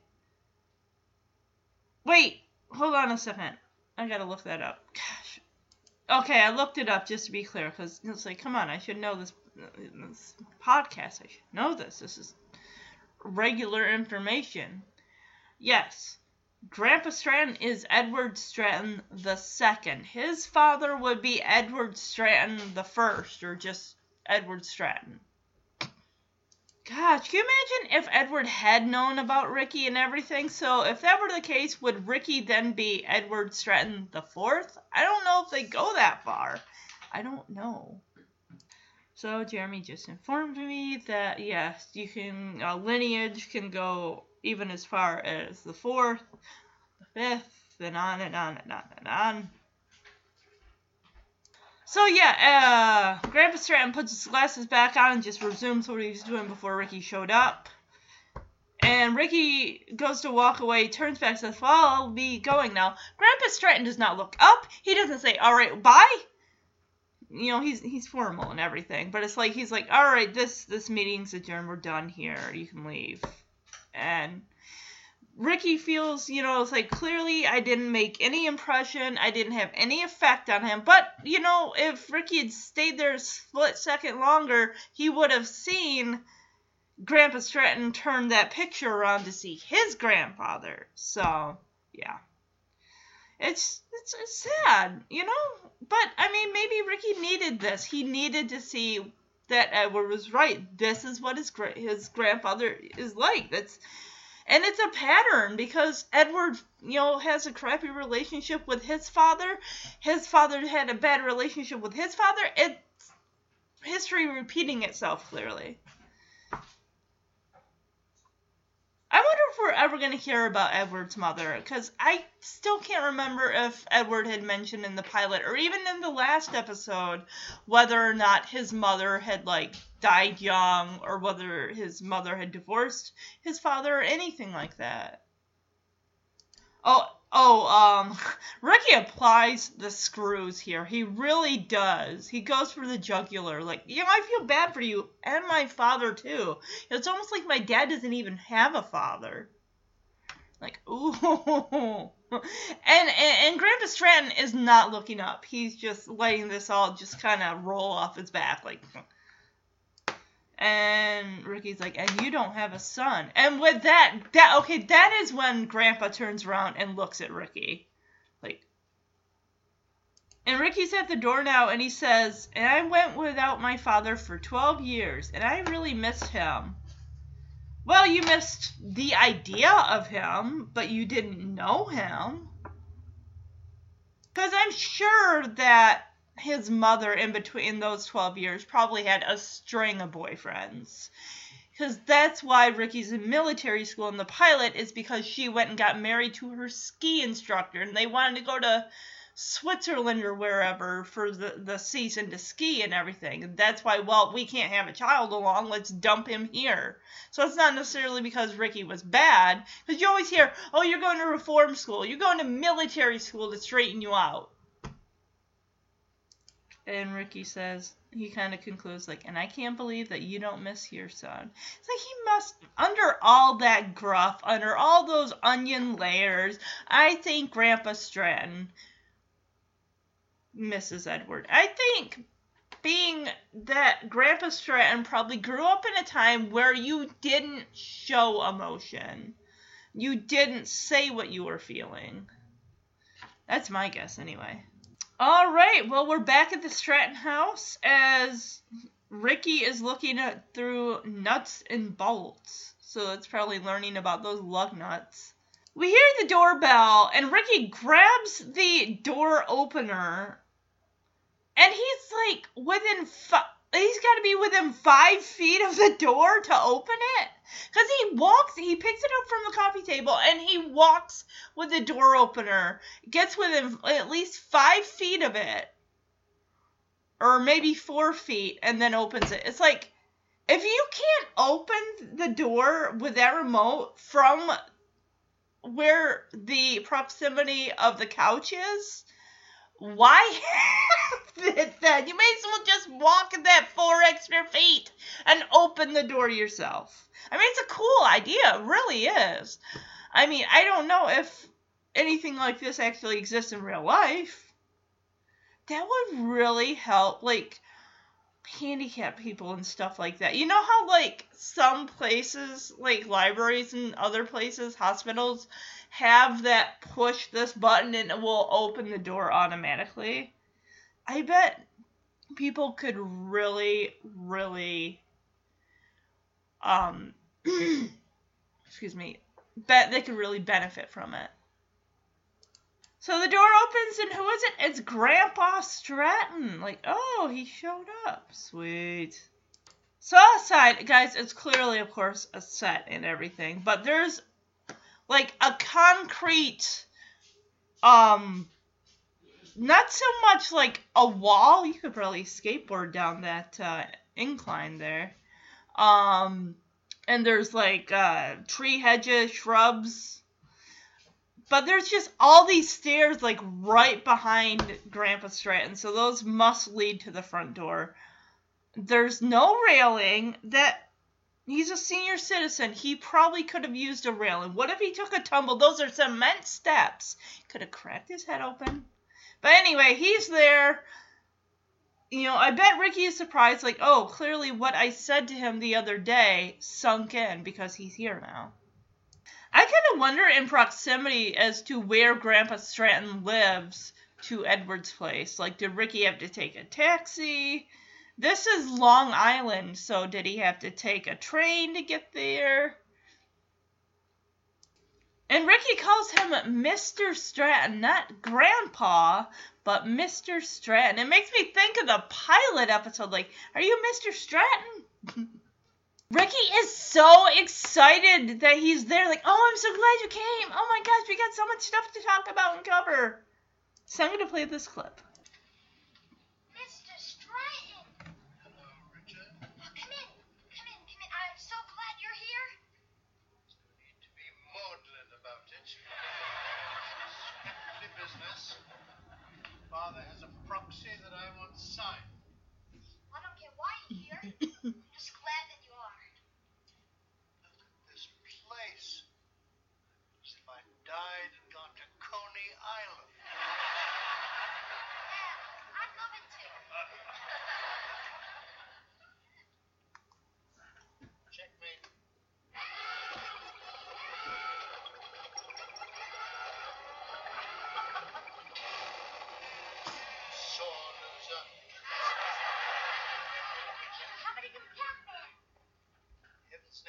S4: Wait, hold on a second. I gotta look that up. Gosh, Okay, I looked it up just to be clear because it's like, come on, I should know this, this podcast. I should know this. This is regular information. Yes, Grandpa Stratton is Edward Stratton the second. His father would be Edward Stratton the first, or just Edward Stratton. Gosh, can you imagine if Edward had known about Ricky and everything? So if that were the case, would Ricky then be Edward Stratton the fourth? I don't know if they go that far. I don't know. So Jeremy just informed me that yes, you can uh, lineage can go even as far as the fourth, the fifth, and on and on and on and on. So yeah, uh, Grandpa Stratton puts his glasses back on and just resumes what he was doing before Ricky showed up. And Ricky goes to walk away, turns back, says, "Well, I'll be going now." Grandpa Stratton does not look up. He doesn't say, "All right, bye." You know, he's he's formal and everything, but it's like he's like, "All right, this this meeting's adjourned. We're done here. You can leave." And Ricky feels, you know, it's like clearly I didn't make any impression. I didn't have any effect on him. But, you know, if Ricky had stayed there a split second longer, he would have seen Grandpa Stratton turn that picture around to see his grandfather. So, yeah. It's, it's it's sad, you know? But I mean, maybe Ricky needed this. He needed to see that Edward was right. This is what his his grandfather is like. That's and it's a pattern because Edward, you know, has a crappy relationship with his father. His father had a bad relationship with his father. It's history repeating itself clearly. I wonder if we're ever going to hear about Edward's mother, because I still can't remember if Edward had mentioned in the pilot or even in the last episode whether or not his mother had, like, died young or whether his mother had divorced his father or anything like that. Oh, oh, um, Ricky applies the screws here. He really does. He goes for the jugular. Like, you know, I feel bad for you and my father too. It's almost like my dad doesn't even have a father. Like, ooh. and, and and Grandpa Stratton is not looking up. He's just letting this all just kind of roll off his back. Like, and Ricky's like, and you don't have a son. And with that, that okay, that is when Grandpa turns around and looks at Ricky, like. And Ricky's at the door now, and he says, "And I went without my father for 12 years, and I really missed him." Well, you missed the idea of him, but you didn't know him. Because I'm sure that his mother in between those 12 years probably had a string of boyfriends because that's why Ricky's in military school and the pilot is because she went and got married to her ski instructor and they wanted to go to Switzerland or wherever for the, the season to ski and everything. And that's why, well, we can't have a child along, let's dump him here. So it's not necessarily because Ricky was bad, because you always hear, oh, you're going to reform school, you're going to military school to straighten you out. And Ricky says, he kind of concludes, like, and I can't believe that you don't miss your son. It's like he must, under all that gruff, under all those onion layers, I think Grandpa Stratton misses Edward. I think being that Grandpa Stratton probably grew up in a time where you didn't show emotion, you didn't say what you were feeling. That's my guess, anyway. All right, well, we're back at the Stratton house as Ricky is looking at through nuts and bolts. So that's probably learning about those lug nuts. We hear the doorbell, and Ricky grabs the door opener, and he's like within five. He's got to be within five feet of the door to open it. Because he walks, he picks it up from the coffee table and he walks with the door opener, gets within at least five feet of it, or maybe four feet, and then opens it. It's like, if you can't open the door with that remote from where the proximity of the couch is, why then? You may as well just walk that four extra feet and open the door yourself. I mean, it's a cool idea. It really is. I mean, I don't know if anything like this actually exists in real life. That would really help, like, handicap people and stuff like that. You know how, like, some places, like libraries and other places, hospitals, have that push this button and it will open the door automatically. I bet people could really, really um, excuse me, bet they could really benefit from it. So the door opens, and who is it? It's Grandpa Stratton. Like, oh, he showed up. Sweet. So outside, guys, it's clearly, of course, a set and everything, but there's like a concrete, um, not so much like a wall. You could probably skateboard down that uh, incline there. Um, and there's like uh, tree hedges, shrubs. But there's just all these stairs like right behind Grandpa Stratton, so those must lead to the front door. There's no railing. That he's a senior citizen. He probably could have used a railing. What if he took a tumble? Those are cement steps. Could have cracked his head open. But anyway, he's there. You know, I bet Ricky is surprised, like, oh, clearly what I said to him the other day sunk in because he's here now. I kind of wonder in proximity as to where Grandpa Stratton lives to Edward's place. Like, did Ricky have to take a taxi? This is Long Island, so did he have to take a train to get there? And Ricky calls him Mr. Stratton, not Grandpa, but Mr. Stratton. It makes me think of the pilot episode like, Are you Mr. Stratton? Ricky is so excited that he's there. Like, oh, I'm so glad you came. Oh my gosh, we got so much stuff to talk about and cover. So I'm going to play this clip.
S5: I want signed.
S1: I don't care why you're here. I'm just glad that you are.
S5: Look at this place. As if I died and gone to Coney Island.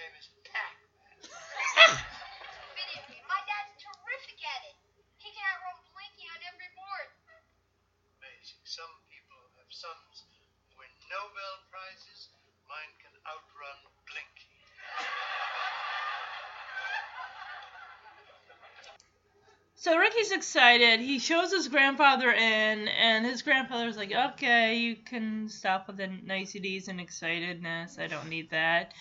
S5: Name is Pac-Man.
S1: Video game. My dad's terrific at it. He can outrun Blinky on every board.
S5: Amazing. Some people have sons who win Nobel Prizes. Mine can outrun Blinky.
S4: So Ricky's excited. He shows his grandfather in, and his grandfather's like, okay, you can stop with the niceties and excitedness. I don't need that.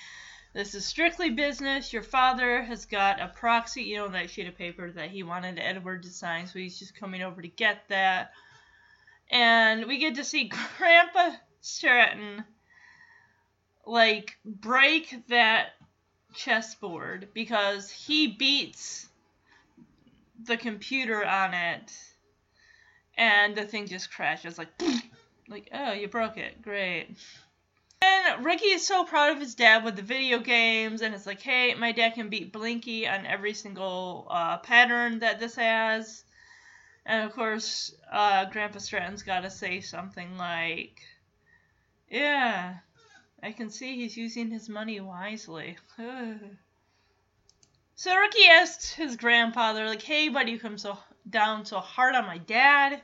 S4: This is strictly business. Your father has got a proxy, you know, that sheet of paper that he wanted Edward to sign, so he's just coming over to get that. And we get to see Grandpa Stratton, like, break that chessboard because he beats the computer on it and the thing just crashes like like oh you broke it great and ricky is so proud of his dad with the video games and it's like hey my dad can beat blinky on every single uh, pattern that this has and of course uh, grandpa stratton's got to say something like yeah i can see he's using his money wisely So Ricky asked his grandfather, like, hey, do you come so down so hard on my dad?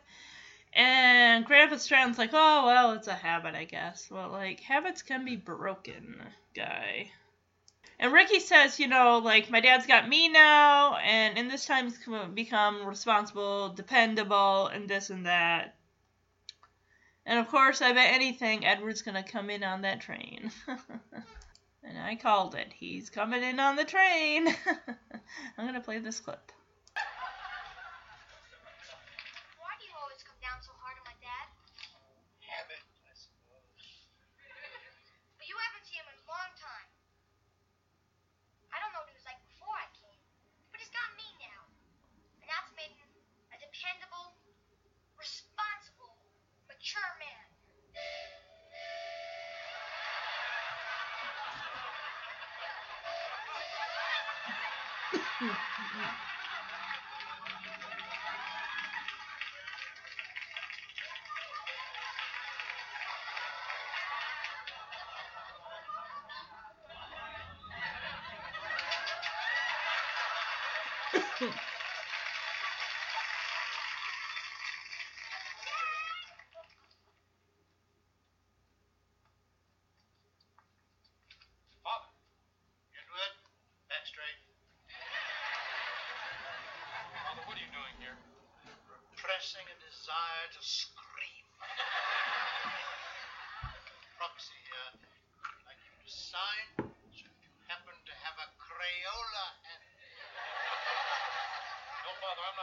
S4: And Grandpa Stratton's like, oh, well, it's a habit, I guess. Well, like, habits can be broken, guy. And Ricky says, you know, like, my dad's got me now, and in this time he's become responsible, dependable, and this and that. And of course, I bet anything, Edward's gonna come in on that train. And I called it. He's coming in on the train. I'm going to play this clip.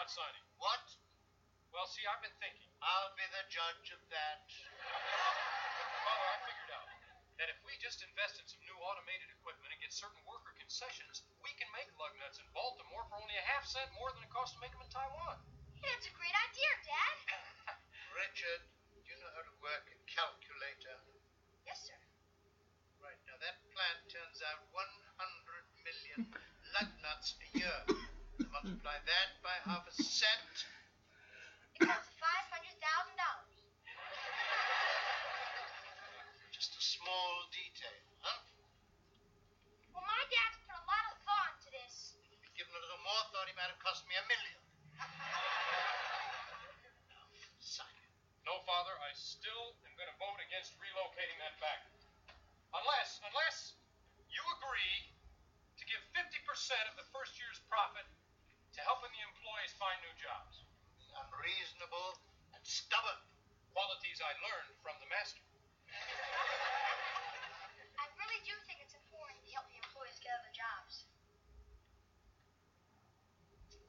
S2: Not signing.
S5: What?
S2: Well, see, I've been thinking.
S5: I'll be the judge of that.
S2: Father, I figured out that if we just invest in some new automated equipment and get certain worker concessions, we can make lug nuts in Baltimore for only a half cent more than it costs to make them in Taiwan.
S1: Hey, that's a great idea, Dad.
S5: Richard, do you know how to work a calculator?
S1: Yes, sir.
S5: Right, now that plant turns out 100 million lug nuts a year. Multiply that by half a cent.
S1: It costs five hundred thousand dollars.
S5: Just a small detail, huh?
S1: Well, my dad's put a lot of thought into this.
S5: If he'd given a little more thought, he might have cost me a million. Now, sign it.
S2: No, Father, I still am going to vote against relocating that factory. Unless, unless you agree to give 50% of the first year's profit to helping the employees find new jobs.
S5: Unreasonable and stubborn.
S2: Qualities I learned from the master.
S1: I really do think it's important to help the employees get other jobs.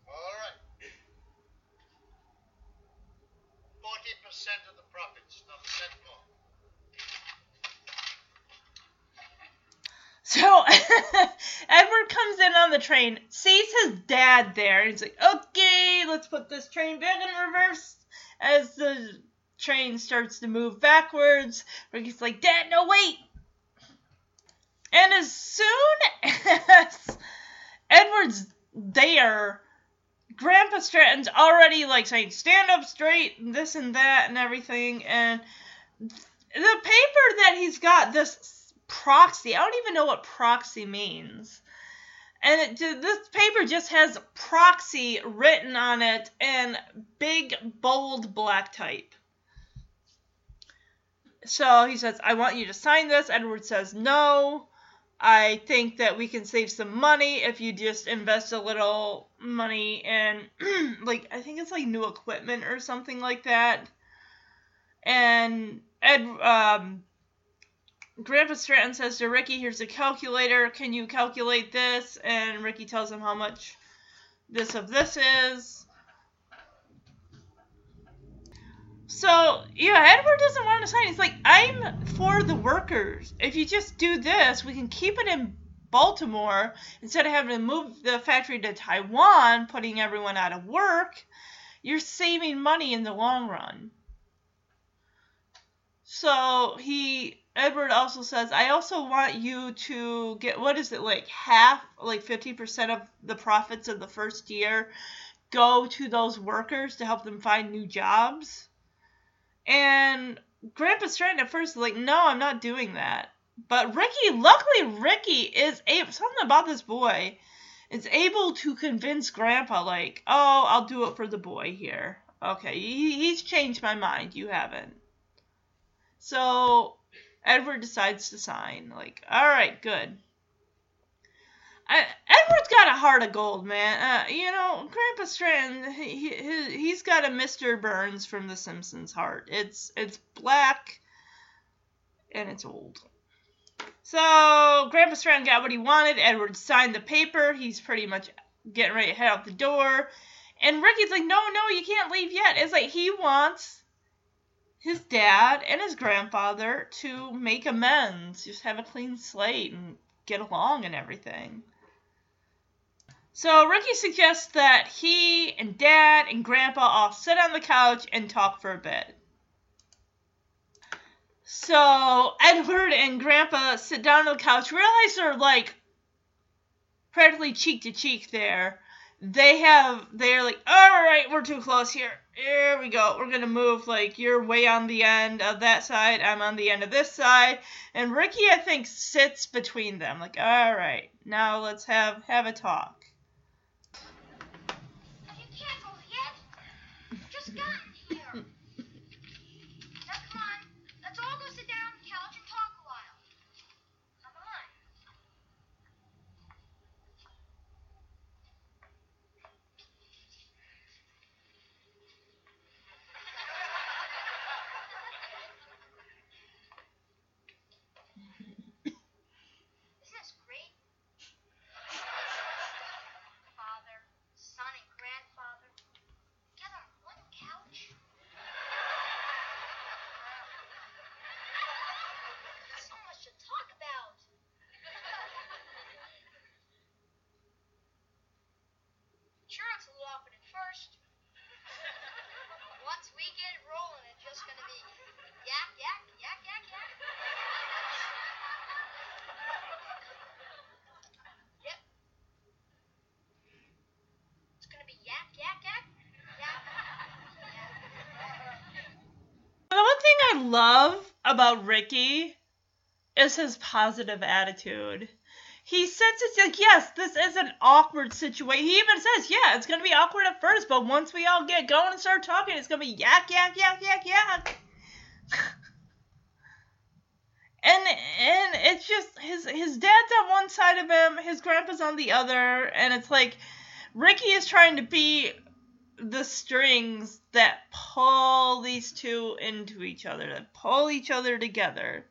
S5: All right. 40% of the profits, not a cent more.
S4: So Edward comes in on the train, sees his dad there, and he's like, okay, let's put this train back in reverse. As the train starts to move backwards, Ricky's like, Dad, no, wait! And as soon as Edward's there, Grandpa Stratton's already like saying, stand up straight, and this and that, and everything, and the paper that he's got, this proxy. I don't even know what proxy means. And it, this paper just has proxy written on it in big, bold black type. So he says, I want you to sign this. Edward says, No. I think that we can save some money if you just invest a little money in, like, I think it's like new equipment or something like that. And Ed, um, Grandpa Stratton says to Ricky, "Here's a calculator. Can you calculate this?" And Ricky tells him how much this of this is. So yeah, Edward doesn't want to sign. He's like, "I'm for the workers. If you just do this, we can keep it in Baltimore instead of having to move the factory to Taiwan, putting everyone out of work. You're saving money in the long run." So he Edward also says, I also want you to get what is it like half like 50% of the profits of the first year go to those workers to help them find new jobs. And Grandpa Stratton at first is like, no, I'm not doing that. But Ricky, luckily Ricky is able something about this boy is able to convince Grandpa like, oh, I'll do it for the boy here. Okay, he, he's changed my mind. You haven't. So Edward decides to sign. Like, all right, good. I, Edward's got a heart of gold, man. Uh, you know, Grandpa Stratton, he, he, he's got a Mr. Burns from The Simpsons heart. It's it's black and it's old. So Grandpa Stratton got what he wanted. Edward signed the paper. He's pretty much getting ready to head out the door. And Ricky's like, no, no, you can't leave yet. It's like he wants his dad and his grandfather to make amends, just have a clean slate and get along and everything. So Ricky suggests that he and dad and grandpa all sit on the couch and talk for a bit. So Edward and grandpa sit down on the couch, realize they're like practically cheek to cheek there. They have, they're like, all right, we're too close here. Here we go. We're gonna move like you're way on the end of that side. I'm on the end of this side, and Ricky I think sits between them. Like, all right, now let's have have a talk. The one thing I love about Ricky is his positive attitude. He says it's like, yes, this is an awkward situation. He even says, yeah, it's gonna be awkward at first, but once we all get going and start talking, it's gonna be yak, yak, yak, yak, yak. and and it's just his his dad's on one side of him, his grandpa's on the other, and it's like Ricky is trying to be the strings that pull these two into each other, that pull each other together.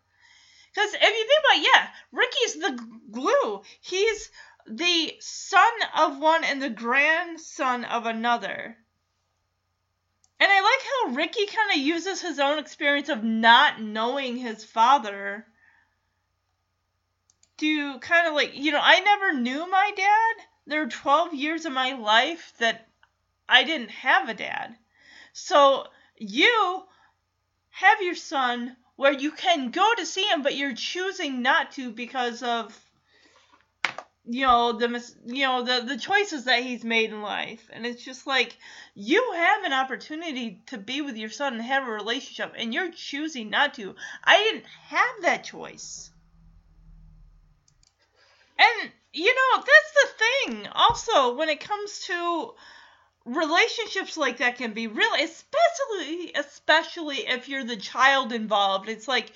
S4: Because if you think about it, yeah, Ricky's the glue. He's the son of one and the grandson of another. And I like how Ricky kind of uses his own experience of not knowing his father to kind of like, you know, I never knew my dad. There are 12 years of my life that I didn't have a dad. So you have your son where you can go to see him, but you're choosing not to because of you know the you know the the choices that he's made in life. And it's just like you have an opportunity to be with your son and have a relationship and you're choosing not to. I didn't have that choice. And you know that's the thing. Also when it comes to relationships like that can be really especially especially if you're the child involved it's like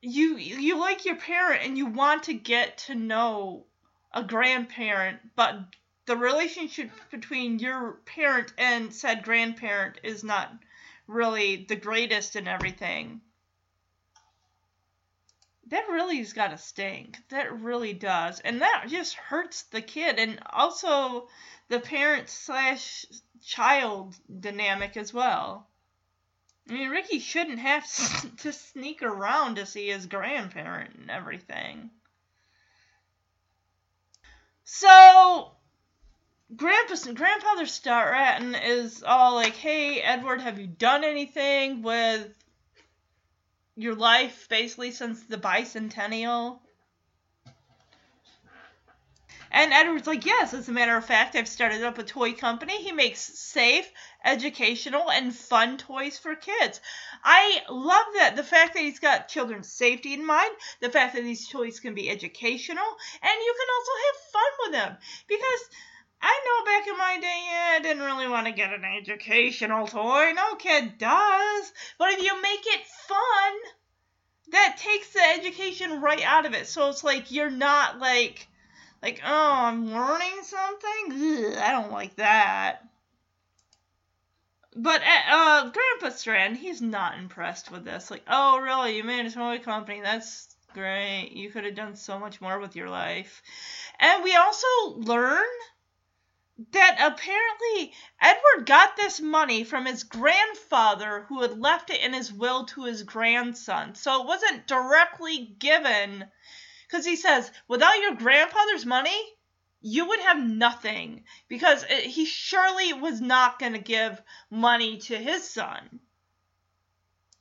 S4: you you like your parent and you want to get to know a grandparent but the relationship between your parent and said grandparent is not really the greatest and everything that really's got to stink. That really does. And that just hurts the kid and also the parent slash child dynamic as well. I mean, Ricky shouldn't have to sneak around to see his grandparent and everything. So, Grandpa, Grandfather Stratton is all like, "Hey, Edward, have you done anything with your life basically since the bicentennial?" And Edward's like, yes, as a matter of fact, I've started up a toy company. He makes safe, educational, and fun toys for kids. I love that. The fact that he's got children's safety in mind, the fact that these toys can be educational, and you can also have fun with them. Because I know back in my day, yeah, I didn't really want to get an educational toy. No kid does. But if you make it fun, that takes the education right out of it. So it's like you're not like like, oh, I'm learning something? Ugh, I don't like that. But uh, uh, Grandpa Stratton, he's not impressed with this. Like, oh, really? You made a toy company? That's great. You could have done so much more with your life. And we also learn that apparently Edward got this money from his grandfather who had left it in his will to his grandson. So it wasn't directly given because he says, without your grandfather's money, you would have nothing. Because it, he surely was not going to give money to his son.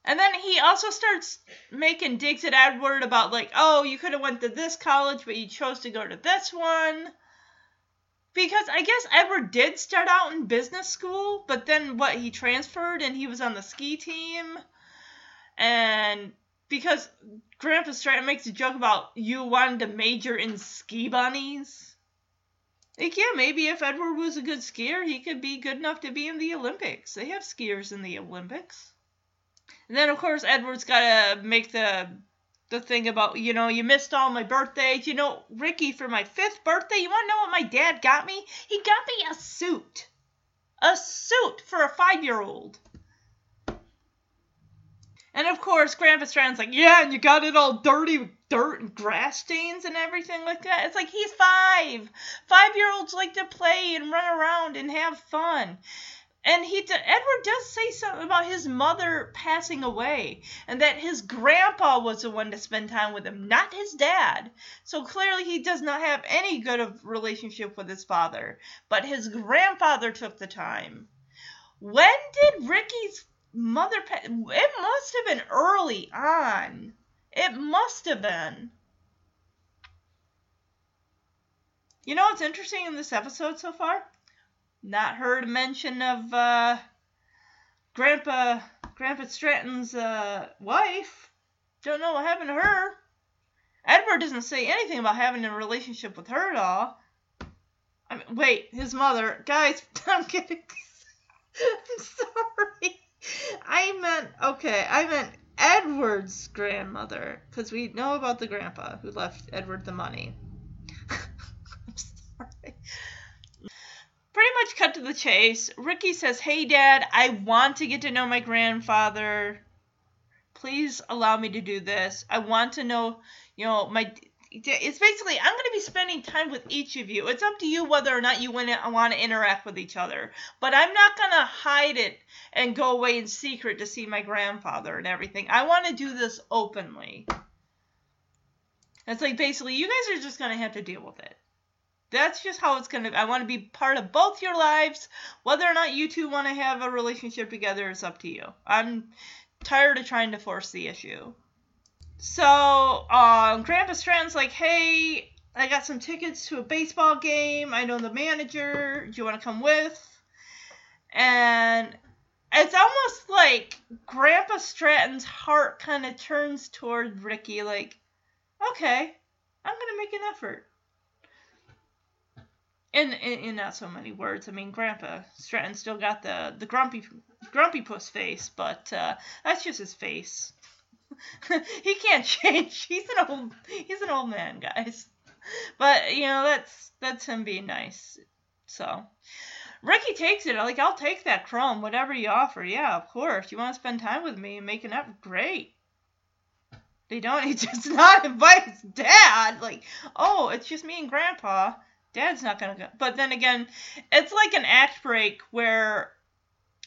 S4: And then he also starts making digs at Edward about like, oh, you could have went to this college, but you chose to go to this one. Because I guess Edward did start out in business school, but then what he transferred and he was on the ski team. And because Grandpa Stratton makes a joke about you wanting to major in ski bunnies. Like, yeah, maybe if Edward was a good skier, he could be good enough to be in the Olympics. They have skiers in the Olympics. And then, of course, Edward's got to make the the thing about, you know, you missed all my birthdays. You know, Ricky, for my fifth birthday, you want to know what my dad got me? He got me a suit. A suit for a five year old. And of course, Grandpa Stratton's like, yeah, and you got it all dirty with dirt and grass stains and everything like that. It's like he's five. Five year olds like to play and run around and have fun. And he, Edward does say something about his mother passing away, and that his grandpa was the one to spend time with him, not his dad. So clearly, he does not have any good of relationship with his father. But his grandfather took the time. When did Ricky's mother pet it must have been early on it must have been you know what's interesting in this episode so far Not heard a mention of uh, Grandpa Grandpa Stratton's uh, wife. Don't know what happened to her. Edward doesn't say anything about having a relationship with her at all. I mean, wait, his mother. Guys, I'm kidding. I'm sorry. I meant, okay, I meant Edward's grandmother. Because we know about the grandpa who left Edward the money. I'm sorry. Pretty much cut to the chase. Ricky says, Hey, Dad, I want to get to know my grandfather. Please allow me to do this. I want to know, you know, my it's basically I'm going to be spending time with each of you. It's up to you whether or not you want to interact with each other. But I'm not going to hide it and go away in secret to see my grandfather and everything. I want to do this openly. It's like basically you guys are just going to have to deal with it. That's just how it's to I want to be part of both your lives. Whether or not you two want to have a relationship together is up to you. I'm tired of trying to force the issue. So, um, Grandpa Stratton's like, hey, I got some tickets to a baseball game. I know the manager. Do you want to come with? And it's almost like Grandpa Stratton's heart kind of turns toward Ricky, like, okay, I'm to make an effort. In, in, in not so many words. I mean, Grandpa Stratton still got the, the grumpy grumpy puss face, but uh, that's just his face. he can't change. He's an old he's an old man, guys. But you know, that's that's him being nice. So Ricky takes it. Like, I'll take that crumb, whatever you offer. Yeah, of course. You want to spend time with me and make an up? Great. They don't. He does not invite his dad. Like, oh, it's just me and Grandpa. Dad's not gonna go. But then again, it's like an act break where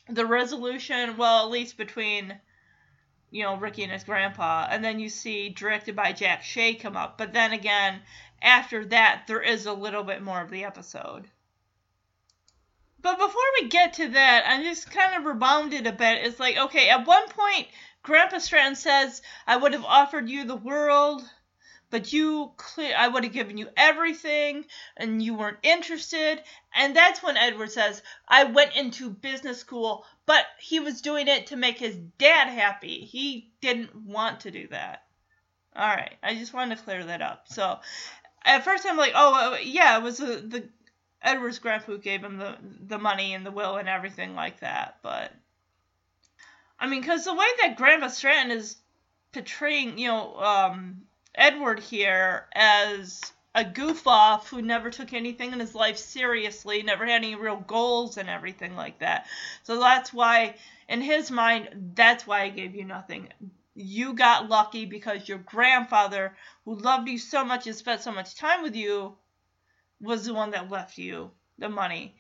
S4: the resolution, well, at least between you know, Ricky and his grandpa, and then you see directed by Jack Shea come up. But then again, after that, there is a little bit more of the episode. But before we get to that, I'm just kind of rebounded a bit. It's like, okay, at one point, Grandpa Stratton says, I would have offered you the world, but you clear I would have given you everything and you weren't interested. And that's when Edward says, I went into business school, but he was doing it to make his dad happy. He didn't want to do that. All right, I just wanted to clear that up. So at first I'm like, oh, uh, yeah, it was the, the Edward's grandpa who gave him the the money and the will and everything like that. But I mean, because the way that Grandpa Stratton is portraying, you know, um, Edward here as a goof off who never took anything in his life seriously, never had any real goals and everything like that. So that's why, in his mind, that's why I gave you nothing. You got lucky because your grandfather, who loved you so much and spent so much time with you, was the one that left you the money.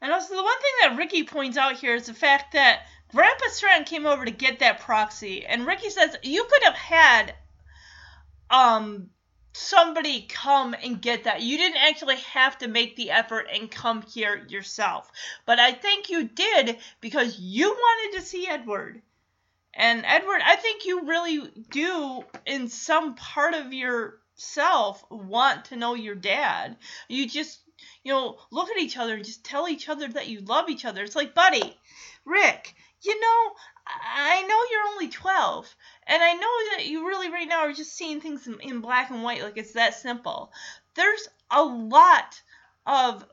S4: And also, the one thing that Ricky points out here is the fact that Grandpa Stratton came over to get that proxy, and Ricky says you could have had um somebody come and get that. You didn't actually have to make the effort and come here yourself. But I think you did because you wanted to see Edward. And Edward, I think you really do in some part of yourself want to know your dad. You just, you know, look at each other and just tell each other that you love each other. It's like, buddy, Rick, you know, I know you're only 12, and I know that you really right now are just seeing things in, in black and white, like it's that simple. There's a lot of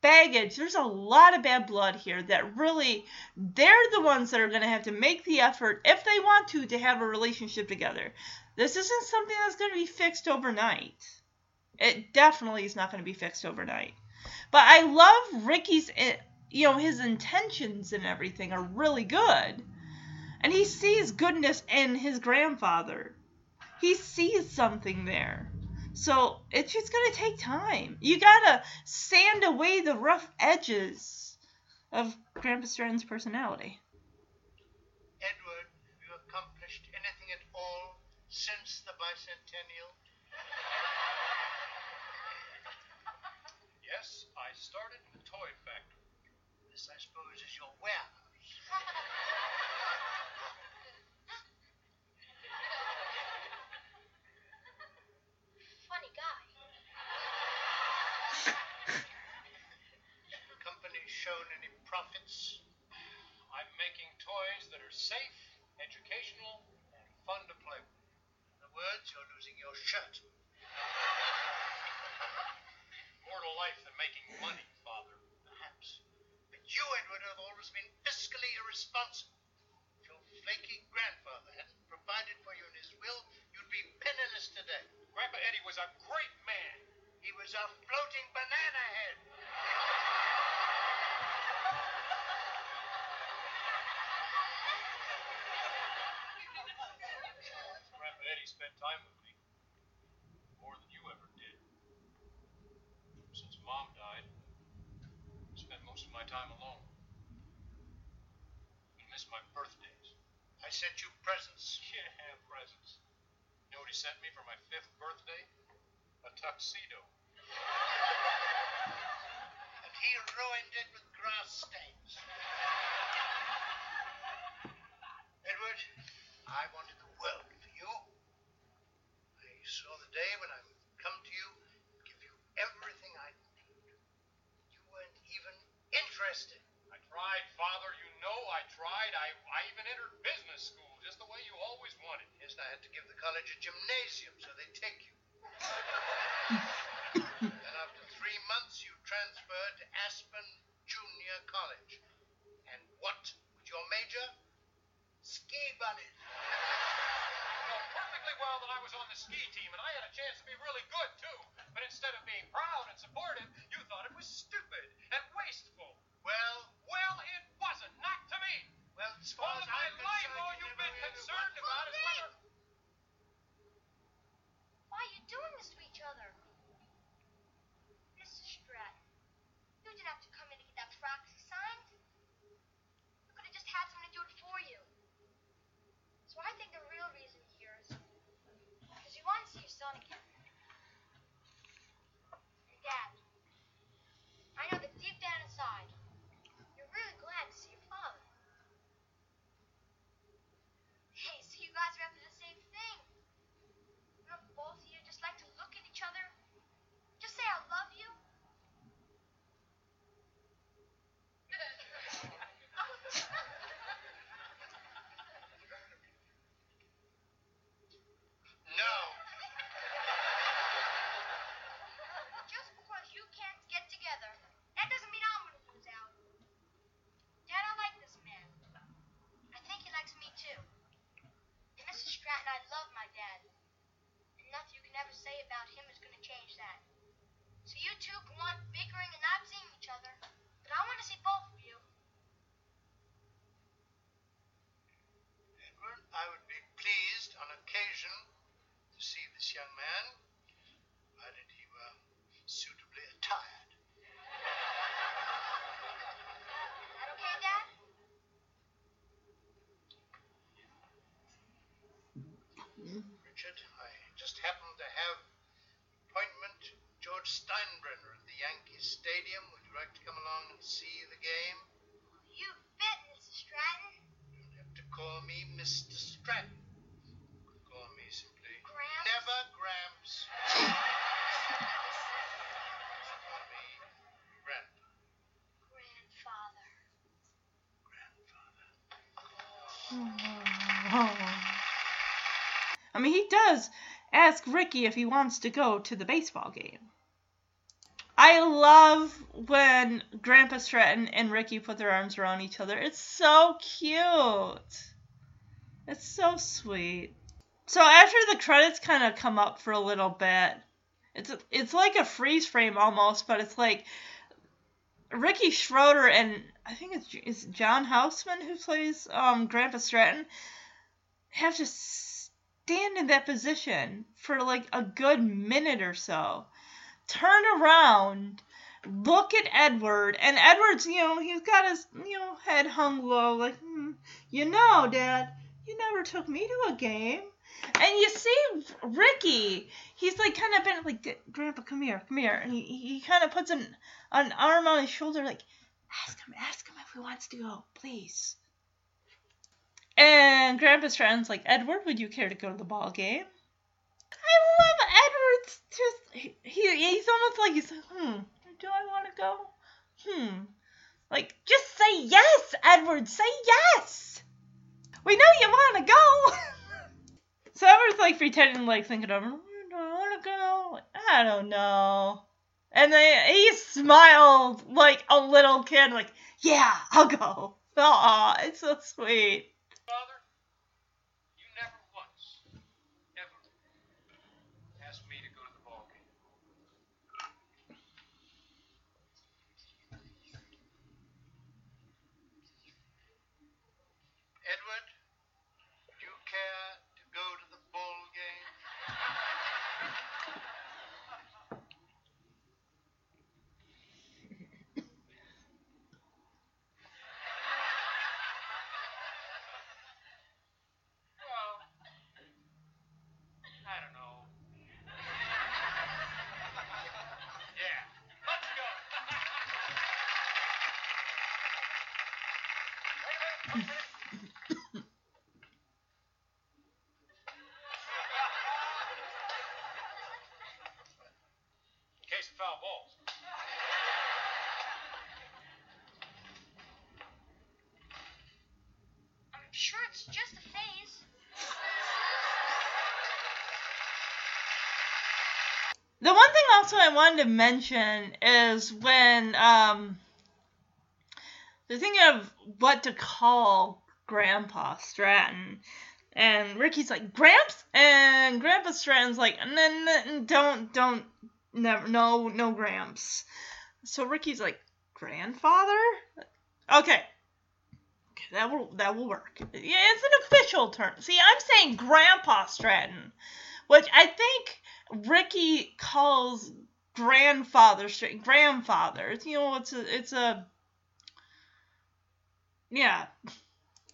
S4: baggage. There's a lot of bad blood here that really, they're the ones that are going to have to make the effort, if they want to, to have a relationship together. This isn't something that's going to be fixed overnight. It definitely is not going to be fixed overnight. But I love Ricky's eh, you know, his intentions and everything are really good. And he sees goodness in his grandfather. He sees something there. So it's just going to take time. You got to sand away the rough edges of Grandpa Stratton's personality.
S5: Edward, have you accomplished anything at all since the bicentennial?
S2: Yes, I started the toy factory.
S5: This, I suppose, is your warehouse.
S1: Funny guy.
S5: Company shown any profits?
S2: I'm making toys that are safe, educational, and fun to play with.
S5: In other words, you're losing your shirt.
S2: More to life than making money, Father.
S5: You, Edward, have always been fiscally irresponsible. If your flaky grandfather hadn't provided for you in his will, you'd be penniless today.
S2: Grandpa Eddie was a great man.
S5: He was a floating banana head.
S2: Grandpa Eddie spent time with me. More than you ever did. Since Mom died, I spent most of my time alone. I miss my birthdays.
S5: I sent you presents.
S2: Yeah, presents. You know what he sent me for my fifth birthday? A tuxedo.
S5: And he ruined it with grass stains. Edward, I wanted the world for you. I saw the day when I would come to you and give you everything I need. You weren't even interested.
S2: I tried, Father. You know I tried. I, I even entered business school, just the way you always wanted.
S5: Yes, I had to give the college a gymnasium so they'd take you. then after three months, you transferred to Aspen Junior College. And what was your major? Ski bunnies.
S2: You know perfectly well that I was on the ski team, and I had a chance to be really good, too. But instead of being proud and supportive, you thought it was stupid and wasteful.
S5: Well,
S2: Well, it wasn't. Not to me.
S5: well, as far
S2: All
S5: as
S2: of my
S5: I'm
S2: life,
S5: concerned,
S2: all
S5: you
S2: you've been concerned about is whether...
S1: Why are you doing this to each other? Mrs. Stratton, you didn't have to come in to get that proxy signed. You could have just had someone to do it for you. So I think the real reason here is because you want to see your son again. Your dad. I know that deep down inside, you're really glad to see your father. Hey, so you guys are after the same thing. You know, both of you just like to look at each other. Just say I love you.
S5: No.
S1: Just because you can't get together, that doesn't mean I'm gonna lose out. Dad, I like this man. I think he likes me too. And Mrs. Stratton, I love my dad. And nothing you can ever say about him is gonna change that. So you two can want bickering and not seeing each other, but I want to see both of you.
S5: Edward, I would be pleased on occasion to see this young man, provided he were suitably attired.
S1: Is that okay, Dad?
S5: Richard, I just happened to have appointment to George Steinbrenner at the Yankee Stadium. Would you like to come along and see the game?
S1: You bet, Mrs. Stratton.
S5: You don't have to call me Mr. Stratton. Call me simply
S1: Gramps?
S5: Never Gramps. call me Grandpa.
S1: Grandfather.
S5: Grandfather.
S4: I mean, he does ask Ricky if he wants to go to the baseball game. I love when Grandpa Stratton and Ricky put their arms around each other. It's so cute. It's so sweet. So after the credits kind of come up for a little bit, it's it's like a freeze frame almost, but it's like Ricky Schroder and I think it's is John Houseman who plays um Grandpa Stratton have to stand in that position for like a good minute or so. Turn around, look at Edward, and Edward's, you know, he's got his, you know, head hung low, like, hmm, you know, Dad, you never took me to a game. And you see Ricky, he's like kind of been like, Grandpa, come here, come here. And he, he kind of puts an, an arm on his shoulder, like, ask him, ask him if he wants to go, please. And Grandpa's Stratton's like, Edward, would you care to go to the ball game? I love Edward's just he, he he's almost like he's like, hmm, do I want to go? Hmm. Like, just say yes, Edward. Say yes. We know you want to go. so Edward's like pretending, like thinking of, do I want to go? I don't know. And then he smiled like a little kid, like, yeah, I'll go. Aw, it's so sweet. Thing also I wanted to mention is when um they're thinking of what to call Grandpa Stratton. And Ricky's like, Gramps? And Grandpa Stratton's like, "N- n- don't, don't, never, no, no Gramps. So Ricky's like, grandfather? Okay. Okay, that will, that will work. Yeah, it's an official term. See, I'm saying Grandpa Stratton, which I think Ricky calls grandfather Stratton, grandfather. It's, you know, it's a, it's a, yeah.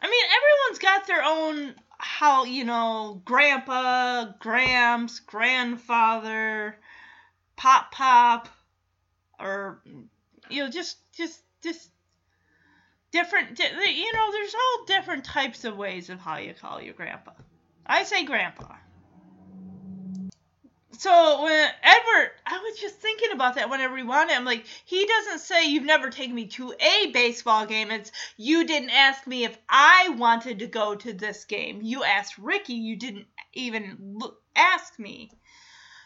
S4: I mean, everyone's got their own how you know grandpa, gramps, grandfather, pop pop, or you know just just just different. You know, there's all different types of ways of how you call your grandpa. I say grandpa. So when Edward, I was just thinking about that when I rewound it. I'm like, he doesn't say you've never taken me to a baseball game. It's you didn't ask me if I wanted to go to this game. You asked Ricky. You didn't even ask me.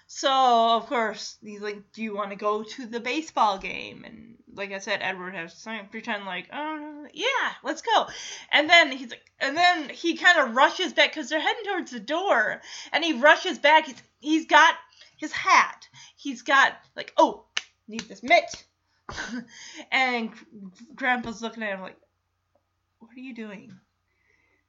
S4: So of course he's like, do you want to go to the baseball game? And like I said, Edward has to pretend like, oh yeah, let's go. And then he's like, and then he kind of rushes back because they're heading towards the door, and he rushes back. He's he's got his hat. He's got like, oh, need this mitt. and Grandpa's looking at him like, what are you doing?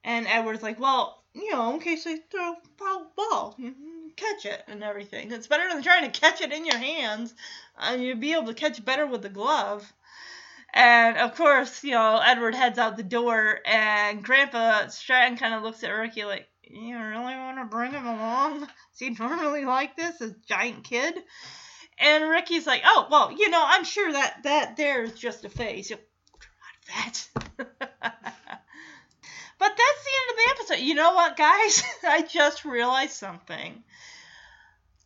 S4: And Edward's like, well, you know, in case they throw a ball, you catch it and everything. It's better than trying to catch it in your hands. Uh, you'd be able to catch better with the glove. And of course, you know, Edward heads out the door, and Grandpa Stratton kind of looks at Ricky like, You really want to bring him along? Is he normally like this, a giant kid? And Ricky's like, Oh, well, you know, I'm sure that that there's just a phase. Not fat. But that's the end of the episode. You know what, guys? I just realized something.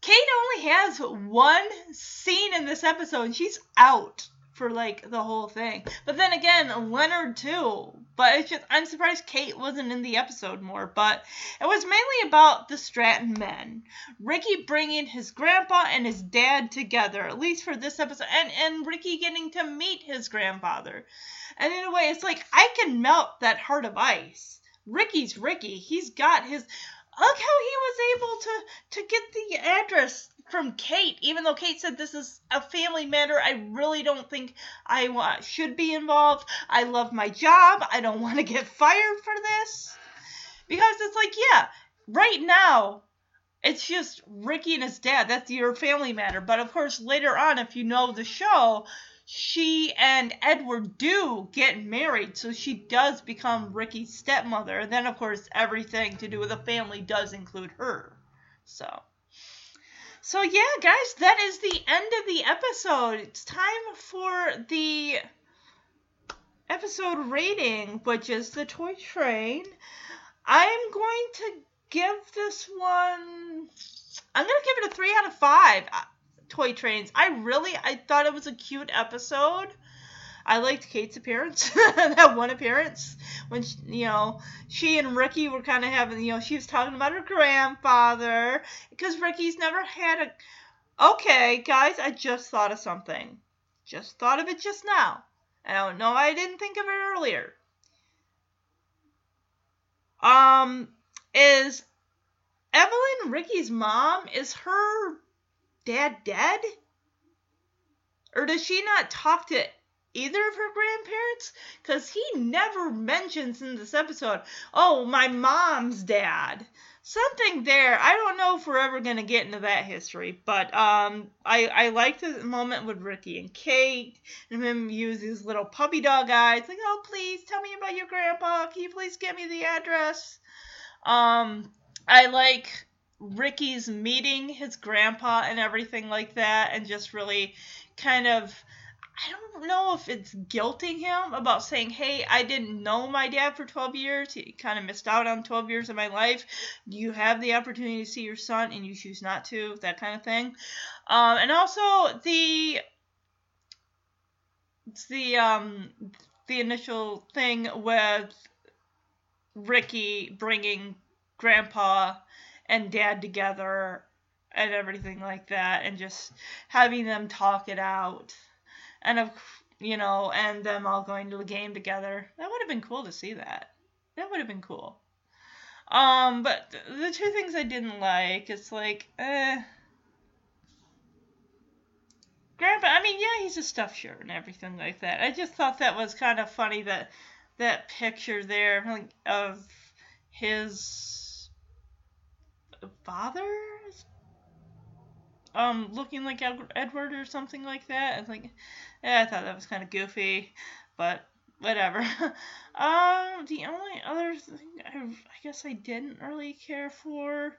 S4: Kate only has one scene in this episode, and she's out for like the whole thing. But then again, Leonard too. But it's just I'm surprised Kate wasn't in the episode more. But it was mainly about the Stratton men. Ricky bringing his grandpa and his dad together, at least for this episode, and and Ricky getting to meet his grandfather. And in a way, it's like I can melt that heart of ice. Ricky's Ricky. He's got his. Look how he was able to to get the address from Kate, even though Kate said this is a family matter. I really don't think I wa- should be involved. I love my job. I don't want to get fired for this because it's like, yeah, right now it's just Ricky and his dad. That's your family matter. But of course, later on, if you know the show, she and Edward do get married, so she does become Ricky's stepmother. And then, of course, everything to do with the family does include her. So. So yeah, guys, that is the end of the episode. It's time for the episode rating, which is the toy train. I'm going to give this one I'm going to give it a 3 out of 5. Toy Trains. I really I thought it was a cute episode. I liked Kate's appearance, that one appearance when she, you know she and Ricky were kind of having, you know, she was talking about her grandfather because Ricky's never had a. Okay, guys, I just thought of something. Just thought of it just now. I don't know. I didn't think of it earlier. Um, is Evelyn Ricky's mom? Is her dad dead? Or does she not talk to either of her grandparents? Because he never mentions in this episode, oh, my mom's dad. Something there. I don't know if we're ever going to get into that history, but um, I, I like the moment with Ricky and Kate and him use his little puppy dog eyes, like, oh, please tell me about your grandpa. Can you please get me the address? Um, I like Ricky's meeting his grandpa and everything like that, and just really kind of I don't know if it's guilting him about saying, "Hey, I didn't know my dad for 12 years. He kind of missed out on 12 years of my life. You have the opportunity to see your son, and you choose not to." That kind of thing. Um, and also the the um the initial thing with Ricky bringing Grandpa and Dad together and everything like that, and just having them talk it out and of you know, and them all going to the game together. That would have been cool to see that. That would have been cool. Um, but the two things I didn't like, it's like, eh. Grandpa, I mean, yeah, he's a stuffed shirt and everything like that. I just thought that was kind of funny that that picture there of his father um looking like Edward or something like that. I think yeah, I thought that was kind of goofy, but whatever. um, the only other thing I, I guess I didn't really care for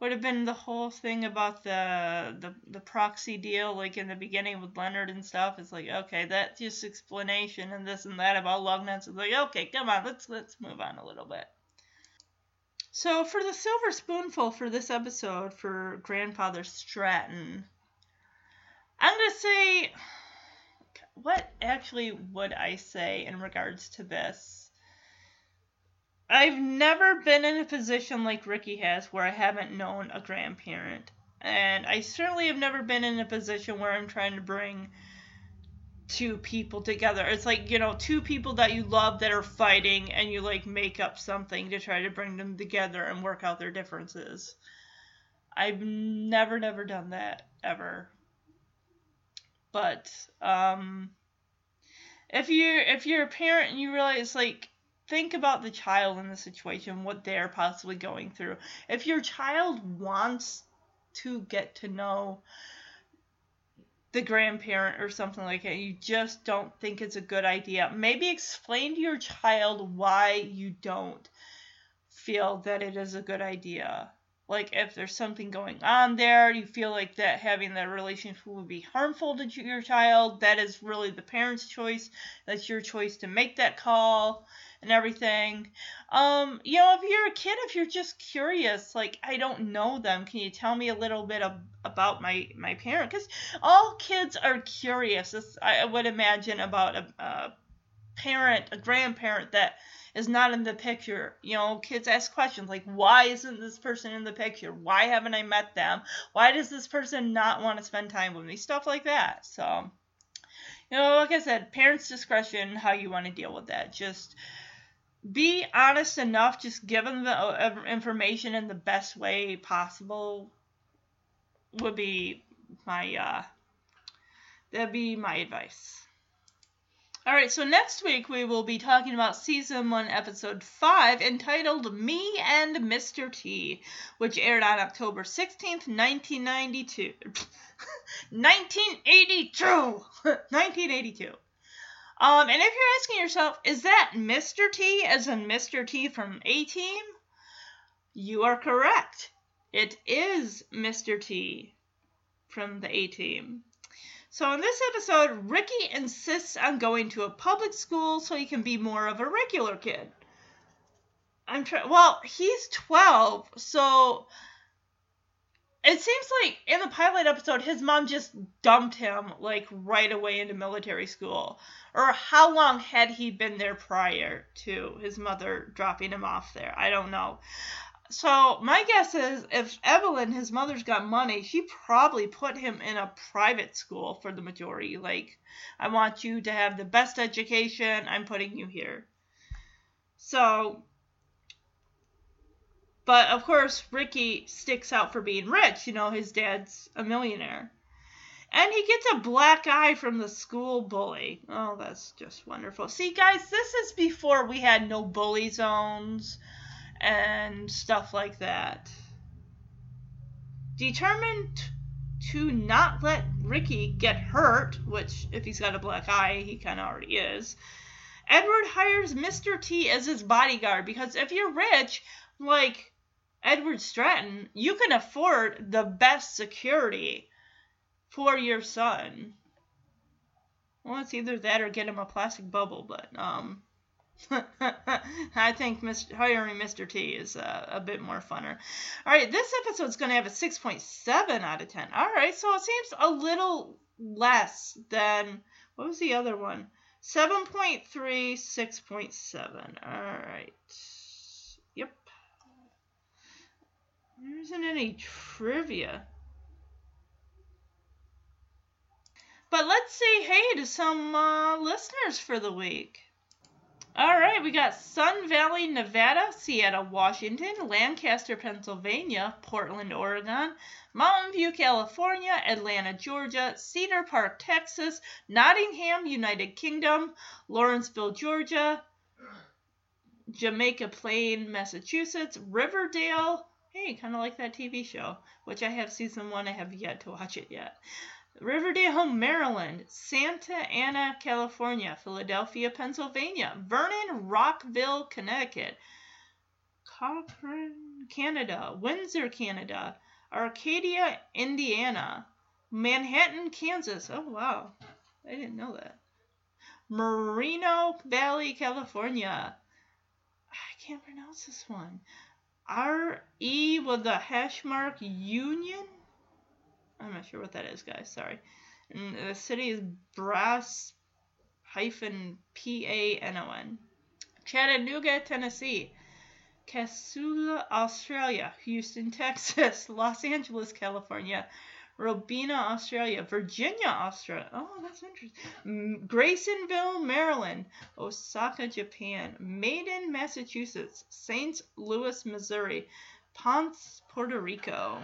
S4: would have been the whole thing about the, the the proxy deal, like in the beginning with Leonard and stuff. It's like, okay, that's just explanation and this and that about Lugnuts. It's like, okay, come on, let's let's move on a little bit. So for the silver spoonful for this episode for Grandfather Stratton, I'm gonna say what actually would I say in regards to this? I've never been in a position like Ricky has where I haven't known a grandparent. And I certainly have never been in a position where I'm trying to bring two people together. It's like, you know, two people that you love that are fighting and you like make up something to try to bring them together and work out their differences. I've never never done that ever. But um if you're if you're a parent and you realize like think about the child in the situation, what they're possibly going through. If your child wants to get to know the grandparent or something like that, you just don't think it's a good idea. Maybe explain to your child why you don't feel that it is a good idea. Like if there's something going on there, you feel like that having that relationship would be harmful to your child, that is really the parent's choice. That's your choice to make that call and everything. Um, you know, if you're a kid, if you're just curious, like I don't know them, can you tell me a little bit of, about my my parent? Because all kids are curious. This, I would imagine about a, a parent, a grandparent that is not in the picture. You know, kids ask questions like, why isn't this person in the picture? Why haven't I met them? Why does this person not want to spend time with me? Stuff like that. So, you know, like I said, parents' discretion, how you want to deal with that. Just be honest enough, just give them the uh, information in the best way possible would be my uh that'd be my advice. All right, so next week we will be talking about season 1 episode 5 entitled Me and Mr. T, which aired on October 16th, 1992. 1982. 1982. Um, and if you're asking yourself, is that Mr. T as in Mr. T from A Team? You are correct. It is Mr. T from the A Team. So in this episode, Ricky insists on going to a public school so he can be more of a regular kid. I'm trying. Well, he's 12, so it seems like in the pilot episode, his mom just dumped him like right away into military school. Or how long had he been there prior to his mother dropping him off there? I don't know. So my guess is if Evelyn, his mother's got money, she probably put him in a private school for the majority. Like, I want you to have the best education. I'm putting you here. So but of course, Ricky sticks out for being rich. You know, his dad's a millionaire. And he gets a black eye from the school bully. Oh, that's just wonderful. See, guys, this is before we had no bully zones and stuff like that. Determined to not let Ricky get hurt, which, if he's got a black eye, he kind of already is, Edward hires Mr. T as his bodyguard because if you're rich, like Edward Stratton, you can afford the best security for your son. Well, it's either that or get him a plastic bubble, but um, I think Mr. hiring Mr. T is uh, a bit more funner. All right, this episode's going to have a 6.7 out of 10. All right, so it seems a little less than what was the other one? 7.3, 6.7. All right. There isn't any trivia. But let's say hey to some uh, listeners for the week. All right, we got Sun Valley, Nevada, Seattle, Washington, Lancaster, Pennsylvania, Portland, Oregon, Mountain View, California, Atlanta, Georgia, Cedar Park, Texas, Nottingham, United Kingdom, Lawrenceville, Georgia, Jamaica Plain, Massachusetts, Riverdale, hey, kind of like that TV show, which I have season one. I have yet to watch it yet. Riverdale, Maryland, Santa Ana, California, Philadelphia, Pennsylvania, Vernon, Rockville, Connecticut, Cochrane, Canada, Windsor, Canada, Arcadia, Indiana, Manhattan, Kansas. Oh, wow. I didn't know that. Moreno Valley, California. I can't pronounce this one. R E with the hash mark Union. I'm not sure what that is, guys. Sorry. And the city is Brass hyphen P A N O N. Chattanooga, Tennessee. Casula, Australia. Houston, Texas. Los Angeles, California. Robina, Australia, Virginia, Australia. Oh, that's interesting. Grasonville, Maryland, Osaka, Japan, Malden, Massachusetts, St. Louis, Missouri, Ponce, Puerto Rico.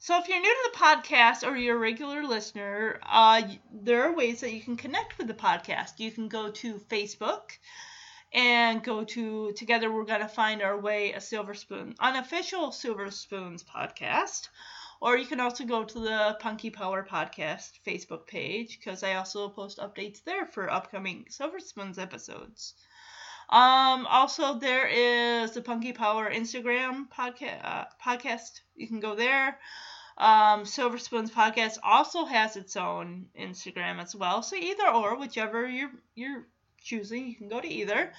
S4: So, if you're new to the podcast or you're a regular listener, uh, there are ways that you can connect with the podcast. You can go to Facebook and go to Together We're Gonna Find Our Way, a Silver Spoon, unofficial Silver Spoons podcast. Or you can also go to the Punky Power Podcast Facebook page because I also post updates there for upcoming Silver Spoons episodes. Um, also, there is the Punky Power Instagram podca- uh, podcast. You can go there. Um, Silver Spoons podcast also has its own Instagram as well. So either or, whichever you're you're choosing. You can go to either.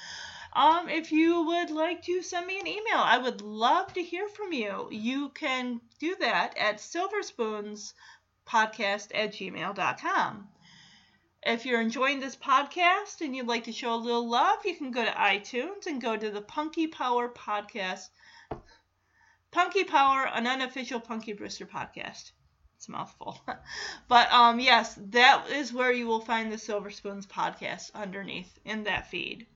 S4: Um, if you would like to send me an email, I would love to hear from you. You can do that at silverspoonspodcast at gmail.com. If you're enjoying this podcast and you'd like to show a little love, you can go to iTunes and go to the Punky Power Podcast. Punky Power, an unofficial Punky Brewster podcast. It's a mouthful. but um, yes, that is where you will find the Silver Spoons podcast underneath in that feed.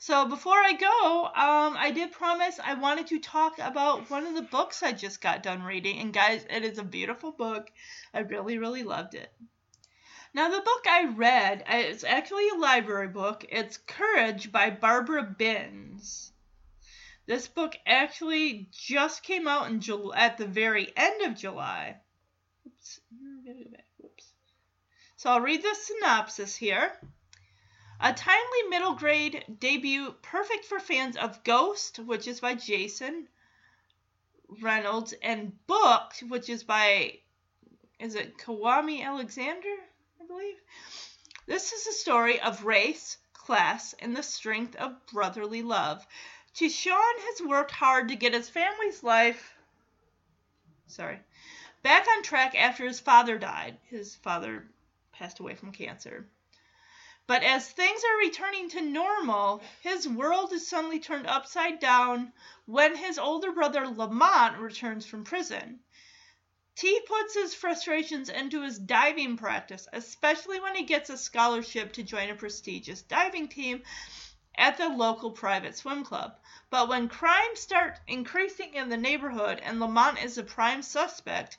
S4: So before I go, um, I did promise I wanted to talk about one of the books I just got done reading. And guys, it is a beautiful book. I really, really loved it. Now, the book I read, it's actually a library book. It's Courage by Barbara Binns. This book actually just came out in at the very end of July. Oops, Oops. So I'll read the synopsis here. A timely middle grade debut, perfect for fans of Ghost, which is by Jason Reynolds, and Booked, which is by, is it Kwame Alexander, I believe? This is a story of race, class, and the strength of brotherly love Tishon has worked hard to get his family's life sorry back on track after his father died. His father passed away from cancer. But as things are returning to normal, his world is suddenly turned upside down when his older brother Lamont returns from prison. T puts his frustrations into his diving practice, especially when he gets a scholarship to join a prestigious diving team at the local private swim club. But when crimes start increasing in the neighborhood and Lamont is a prime suspect,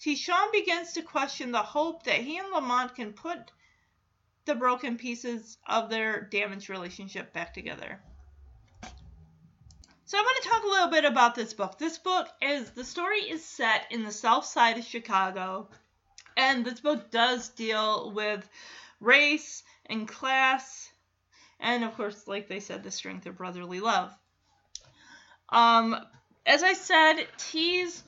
S4: Tishon begins to question the hope that he and Lamont can put the broken pieces of their damaged relationship back together. So I'm going to talk a little bit about this book. This book is the story is set in the south side of Chicago, and this book does deal with race and class, and of course, like they said, the strength of brotherly love. Um, as I said, T's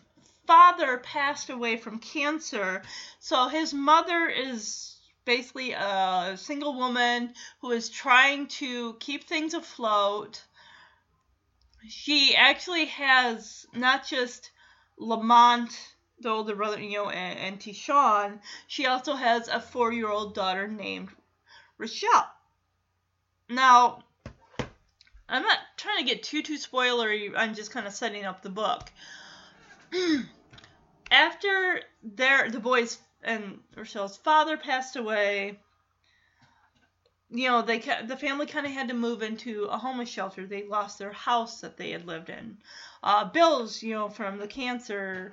S4: father passed away from cancer, so his mother is basically a single woman who is trying to keep things afloat. She actually has not just Lamont, the older brother, you know, and, and Tishon, she also has a four year old daughter named Rochelle. Now, I'm not trying to get too too spoilery. I'm just kind of setting up the book. After their the boys and Rochelle's father passed away, you know, they the family kind of had to move into a homeless shelter. They lost their house that they had lived in. Uh, bills, you know, from the cancer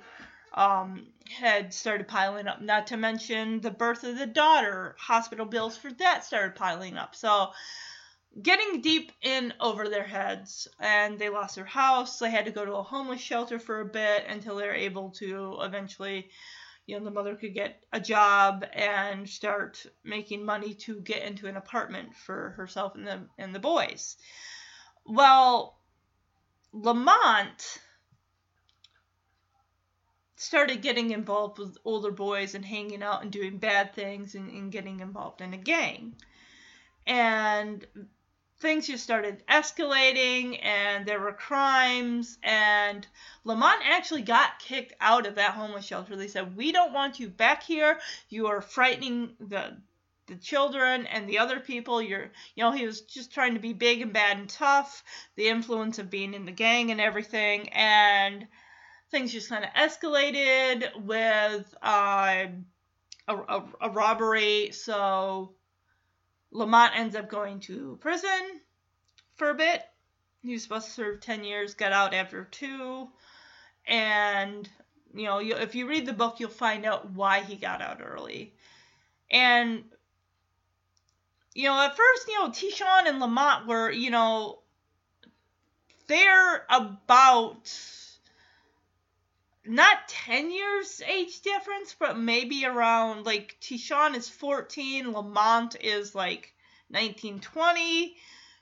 S4: um, had started piling up. Not to mention the birth of the daughter, hospital bills for that started piling up. So getting deep in over their heads and they lost their house. They had to go to a homeless shelter for a bit until they were able to eventually you know the mother could get a job and start making money to get into an apartment for herself and the and the boys. Well lamont started getting involved with older boys and hanging out and doing bad things and, and getting involved in a gang. And things just started escalating and there were crimes and Lamont actually got kicked out of that homeless shelter. They said, "We don't want you back here. You are frightening the the children and the other people. You're, you know, he was just trying to be big and bad and tough. The influence of being in the gang and everything, and things just kind of escalated with uh, a, a, a robbery. So Lamont ends up going to prison for a bit. He was supposed to serve 10 years, got out after two. And, you know, you, if you read the book, you'll find out why he got out early. And, you know, at first, you know, Tishon and Lamont were, you know, they're about not 10 years age difference, but maybe around like Tishon is 14, Lamont is like 1920.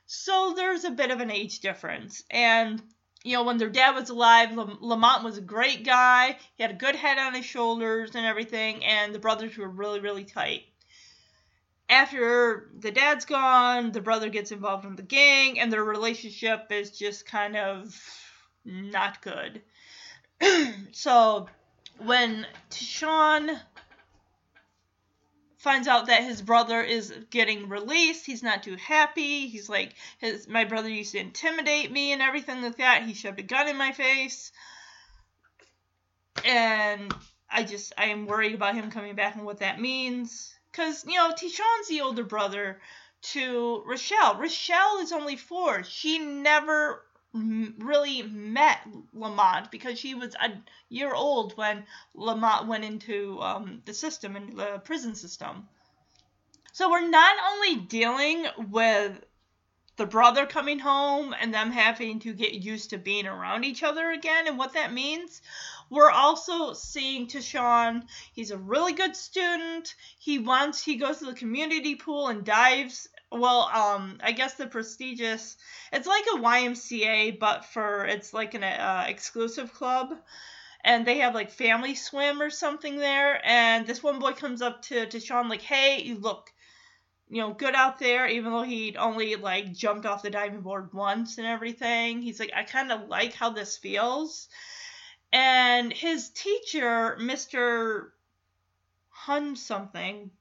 S4: So there's a bit of an age difference. And, you know, when their dad was alive, Lamont was a great guy. He had a good head on his shoulders and everything, and the brothers were really, really tight. After the dad's gone, the brother gets involved in the gang, and their relationship is just kind of not good. so when Tishon finds out that his brother is getting released, he's not too happy. He's like, his my brother used to intimidate me and everything like that. He shoved a gun in my face, and I just I am worried about him coming back and what that means. Cause you know Tishon's the older brother to Rochelle. Rochelle is only four. She never really met Lamont because she was a year old when Lamont went into um, the system and the prison system. So we're not only dealing with the brother coming home and them having to get used to being around each other again and what that means. We're also seeing Tishon. He's a really good student. He wants he goes to the community pool and dives well, um, I guess the prestigious. It's like a YMCA, but for it's like an uh, exclusive club, and they have like family swim or something there. And this one boy comes up to to Sean like, "Hey, you look, you know, good out there, even though he'd only like jumped off the diving board once and everything. He's like, I kind of like how this feels. And his teacher, Mr. Hun something,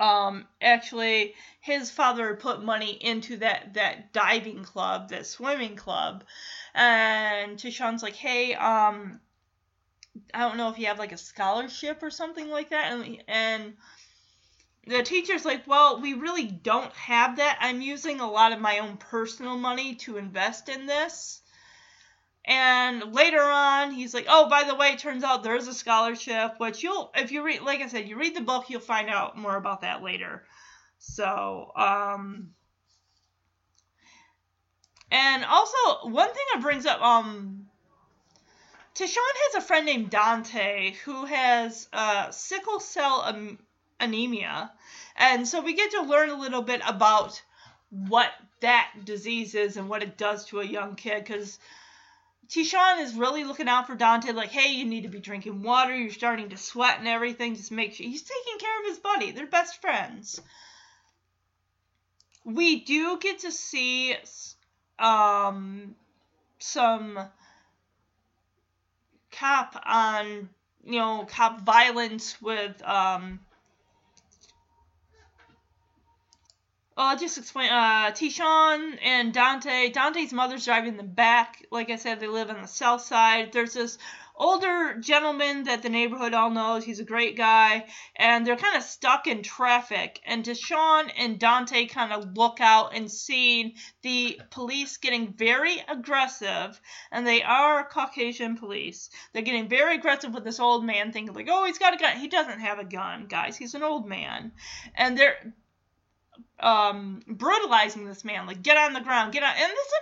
S4: um, actually, his father put money into that that diving club, that swimming club, and Tishon's like, hey, um, I don't know if you have like a scholarship or something like that, and and the teacher's like, well, we really don't have that. I'm using a lot of my own personal money to invest in this. And later on, he's like, oh, by the way, it turns out there's a scholarship, which you'll, if you read, like I said, you read the book, you'll find out more about that later. So, um, and also, one thing that brings up, um, Tishon has a friend named Dante who has uh, sickle cell anemia. And so we get to learn a little bit about what that disease is and what it does to a young kid because Tishon is really looking out for Dante, like, hey, you need to be drinking water, you're starting to sweat and everything. Just make sure he's taking care of his buddy. They're best friends. We do get to see um, some cop on, you know, cop violence with um, I'll just explain. Uh, Tishon and Dante. Dante's mother's driving them back. Like I said, they live on the south side. There's this older gentleman that the neighborhood all knows. He's a great guy, and they're kind of stuck in traffic. And Tishon and Dante kind of look out and see the police getting very aggressive, and they are Caucasian police. They're getting very aggressive with this old man, thinking like, "Oh, he's got a gun." He doesn't have a gun, guys. He's an old man, and they're um, brutalizing this man. Like, get on the ground, get on. And this is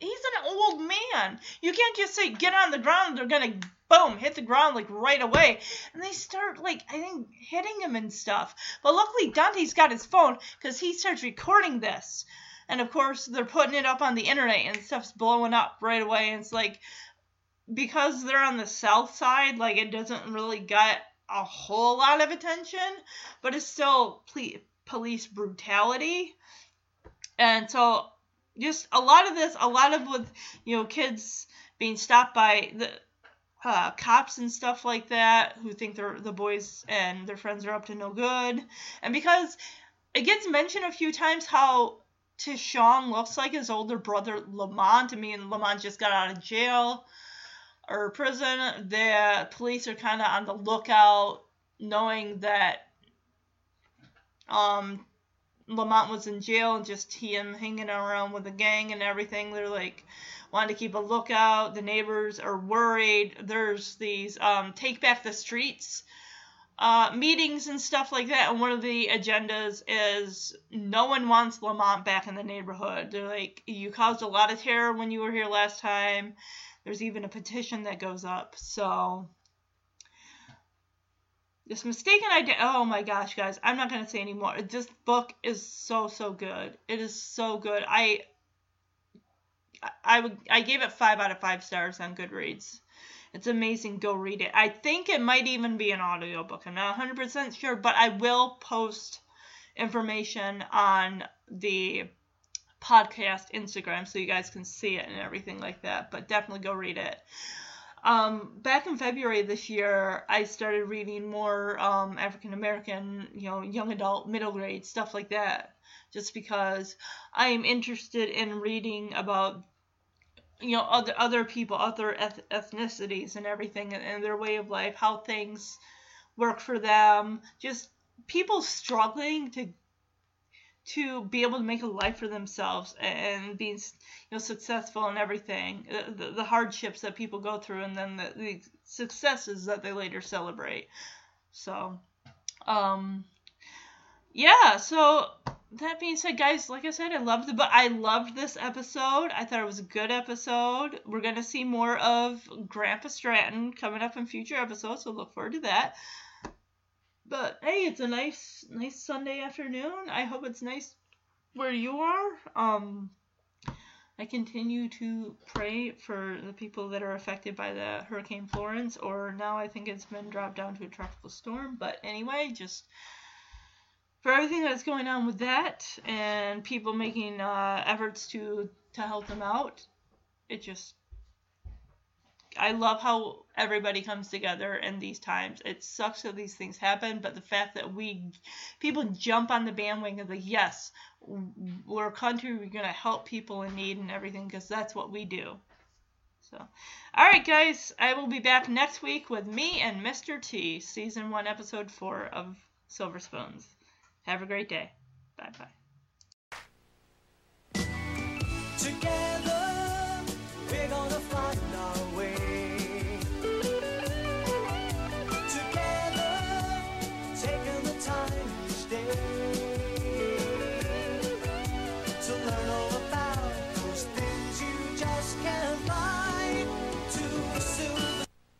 S4: he's an old man. You can't just say get on the ground. They're gonna boom hit the ground like right away. And they start like I think hitting him and stuff. But luckily Dante's got his phone because he starts recording this. And of course they're putting it up on the internet and stuff's blowing up right away. And it's like because they're on the south side, like it doesn't really get a whole lot of attention, but it's still ple- police brutality. And so just a lot of this, a lot of with you know kids being stopped by the uh, cops and stuff like that who think they're the boys and their friends are up to no good, and because it gets mentioned a few times how Tishon looks like his older brother Lamont. I mean, Lamont just got out of jail or prison. The police are kind of on the lookout, knowing that um, Lamont was in jail and just him hanging around with the gang and everything. They're like wanting to keep a lookout. The neighbors are worried. There's these um, take back the streets uh, meetings and stuff like that. And one of the agendas is no one wants Lamont back in the neighborhood. They're like, you caused a lot of terror when you were here last time. There's even a petition that goes up. So this mistaken idea. Oh my gosh, guys, I'm not gonna say anymore. This book is so so good. It is so good. I I would I gave it five out of five stars on Goodreads. It's amazing. Go read it. I think it might even be an audiobook. I'm not 100% sure, but I will post information on the podcast Instagram so you guys can see it and everything like that. But definitely go read it. Um, back in February this year, I started reading more um, African American, you know, young adult, middle grade stuff like that, just because I am interested in reading about, you know, other other people, other eth- ethnicities, and everything, and, and their way of life, how things work for them, just people struggling to to be able to make a life for themselves and being you know successful and everything uh, the, the hardships that people go through and then the, the successes that they later celebrate. So um yeah so that being said guys like i said i loved the but i loved this episode. I thought it was a good episode. We're gonna see more of grandpa stratton coming up in future episodes so look forward to that but hey, it's a nice nice Sunday afternoon. I hope it's nice where you are. Um I continue to pray for the people that are affected by the Hurricane Florence, or now I think it's been dropped down to a tropical storm. But anyway, just for everything that's going on with that and people making uh, efforts to to help them out. It just I love how everybody comes together in these times. It sucks that these things happen, but the fact that we people jump on the bandwagon like, yes, we're a country, we're gonna help people in need and everything because that's what we do. So, all right, guys, I will be back next week with me and Mr. T, season one, episode four of Silver Spoons. Have a great day. Bye bye.
S3: Together,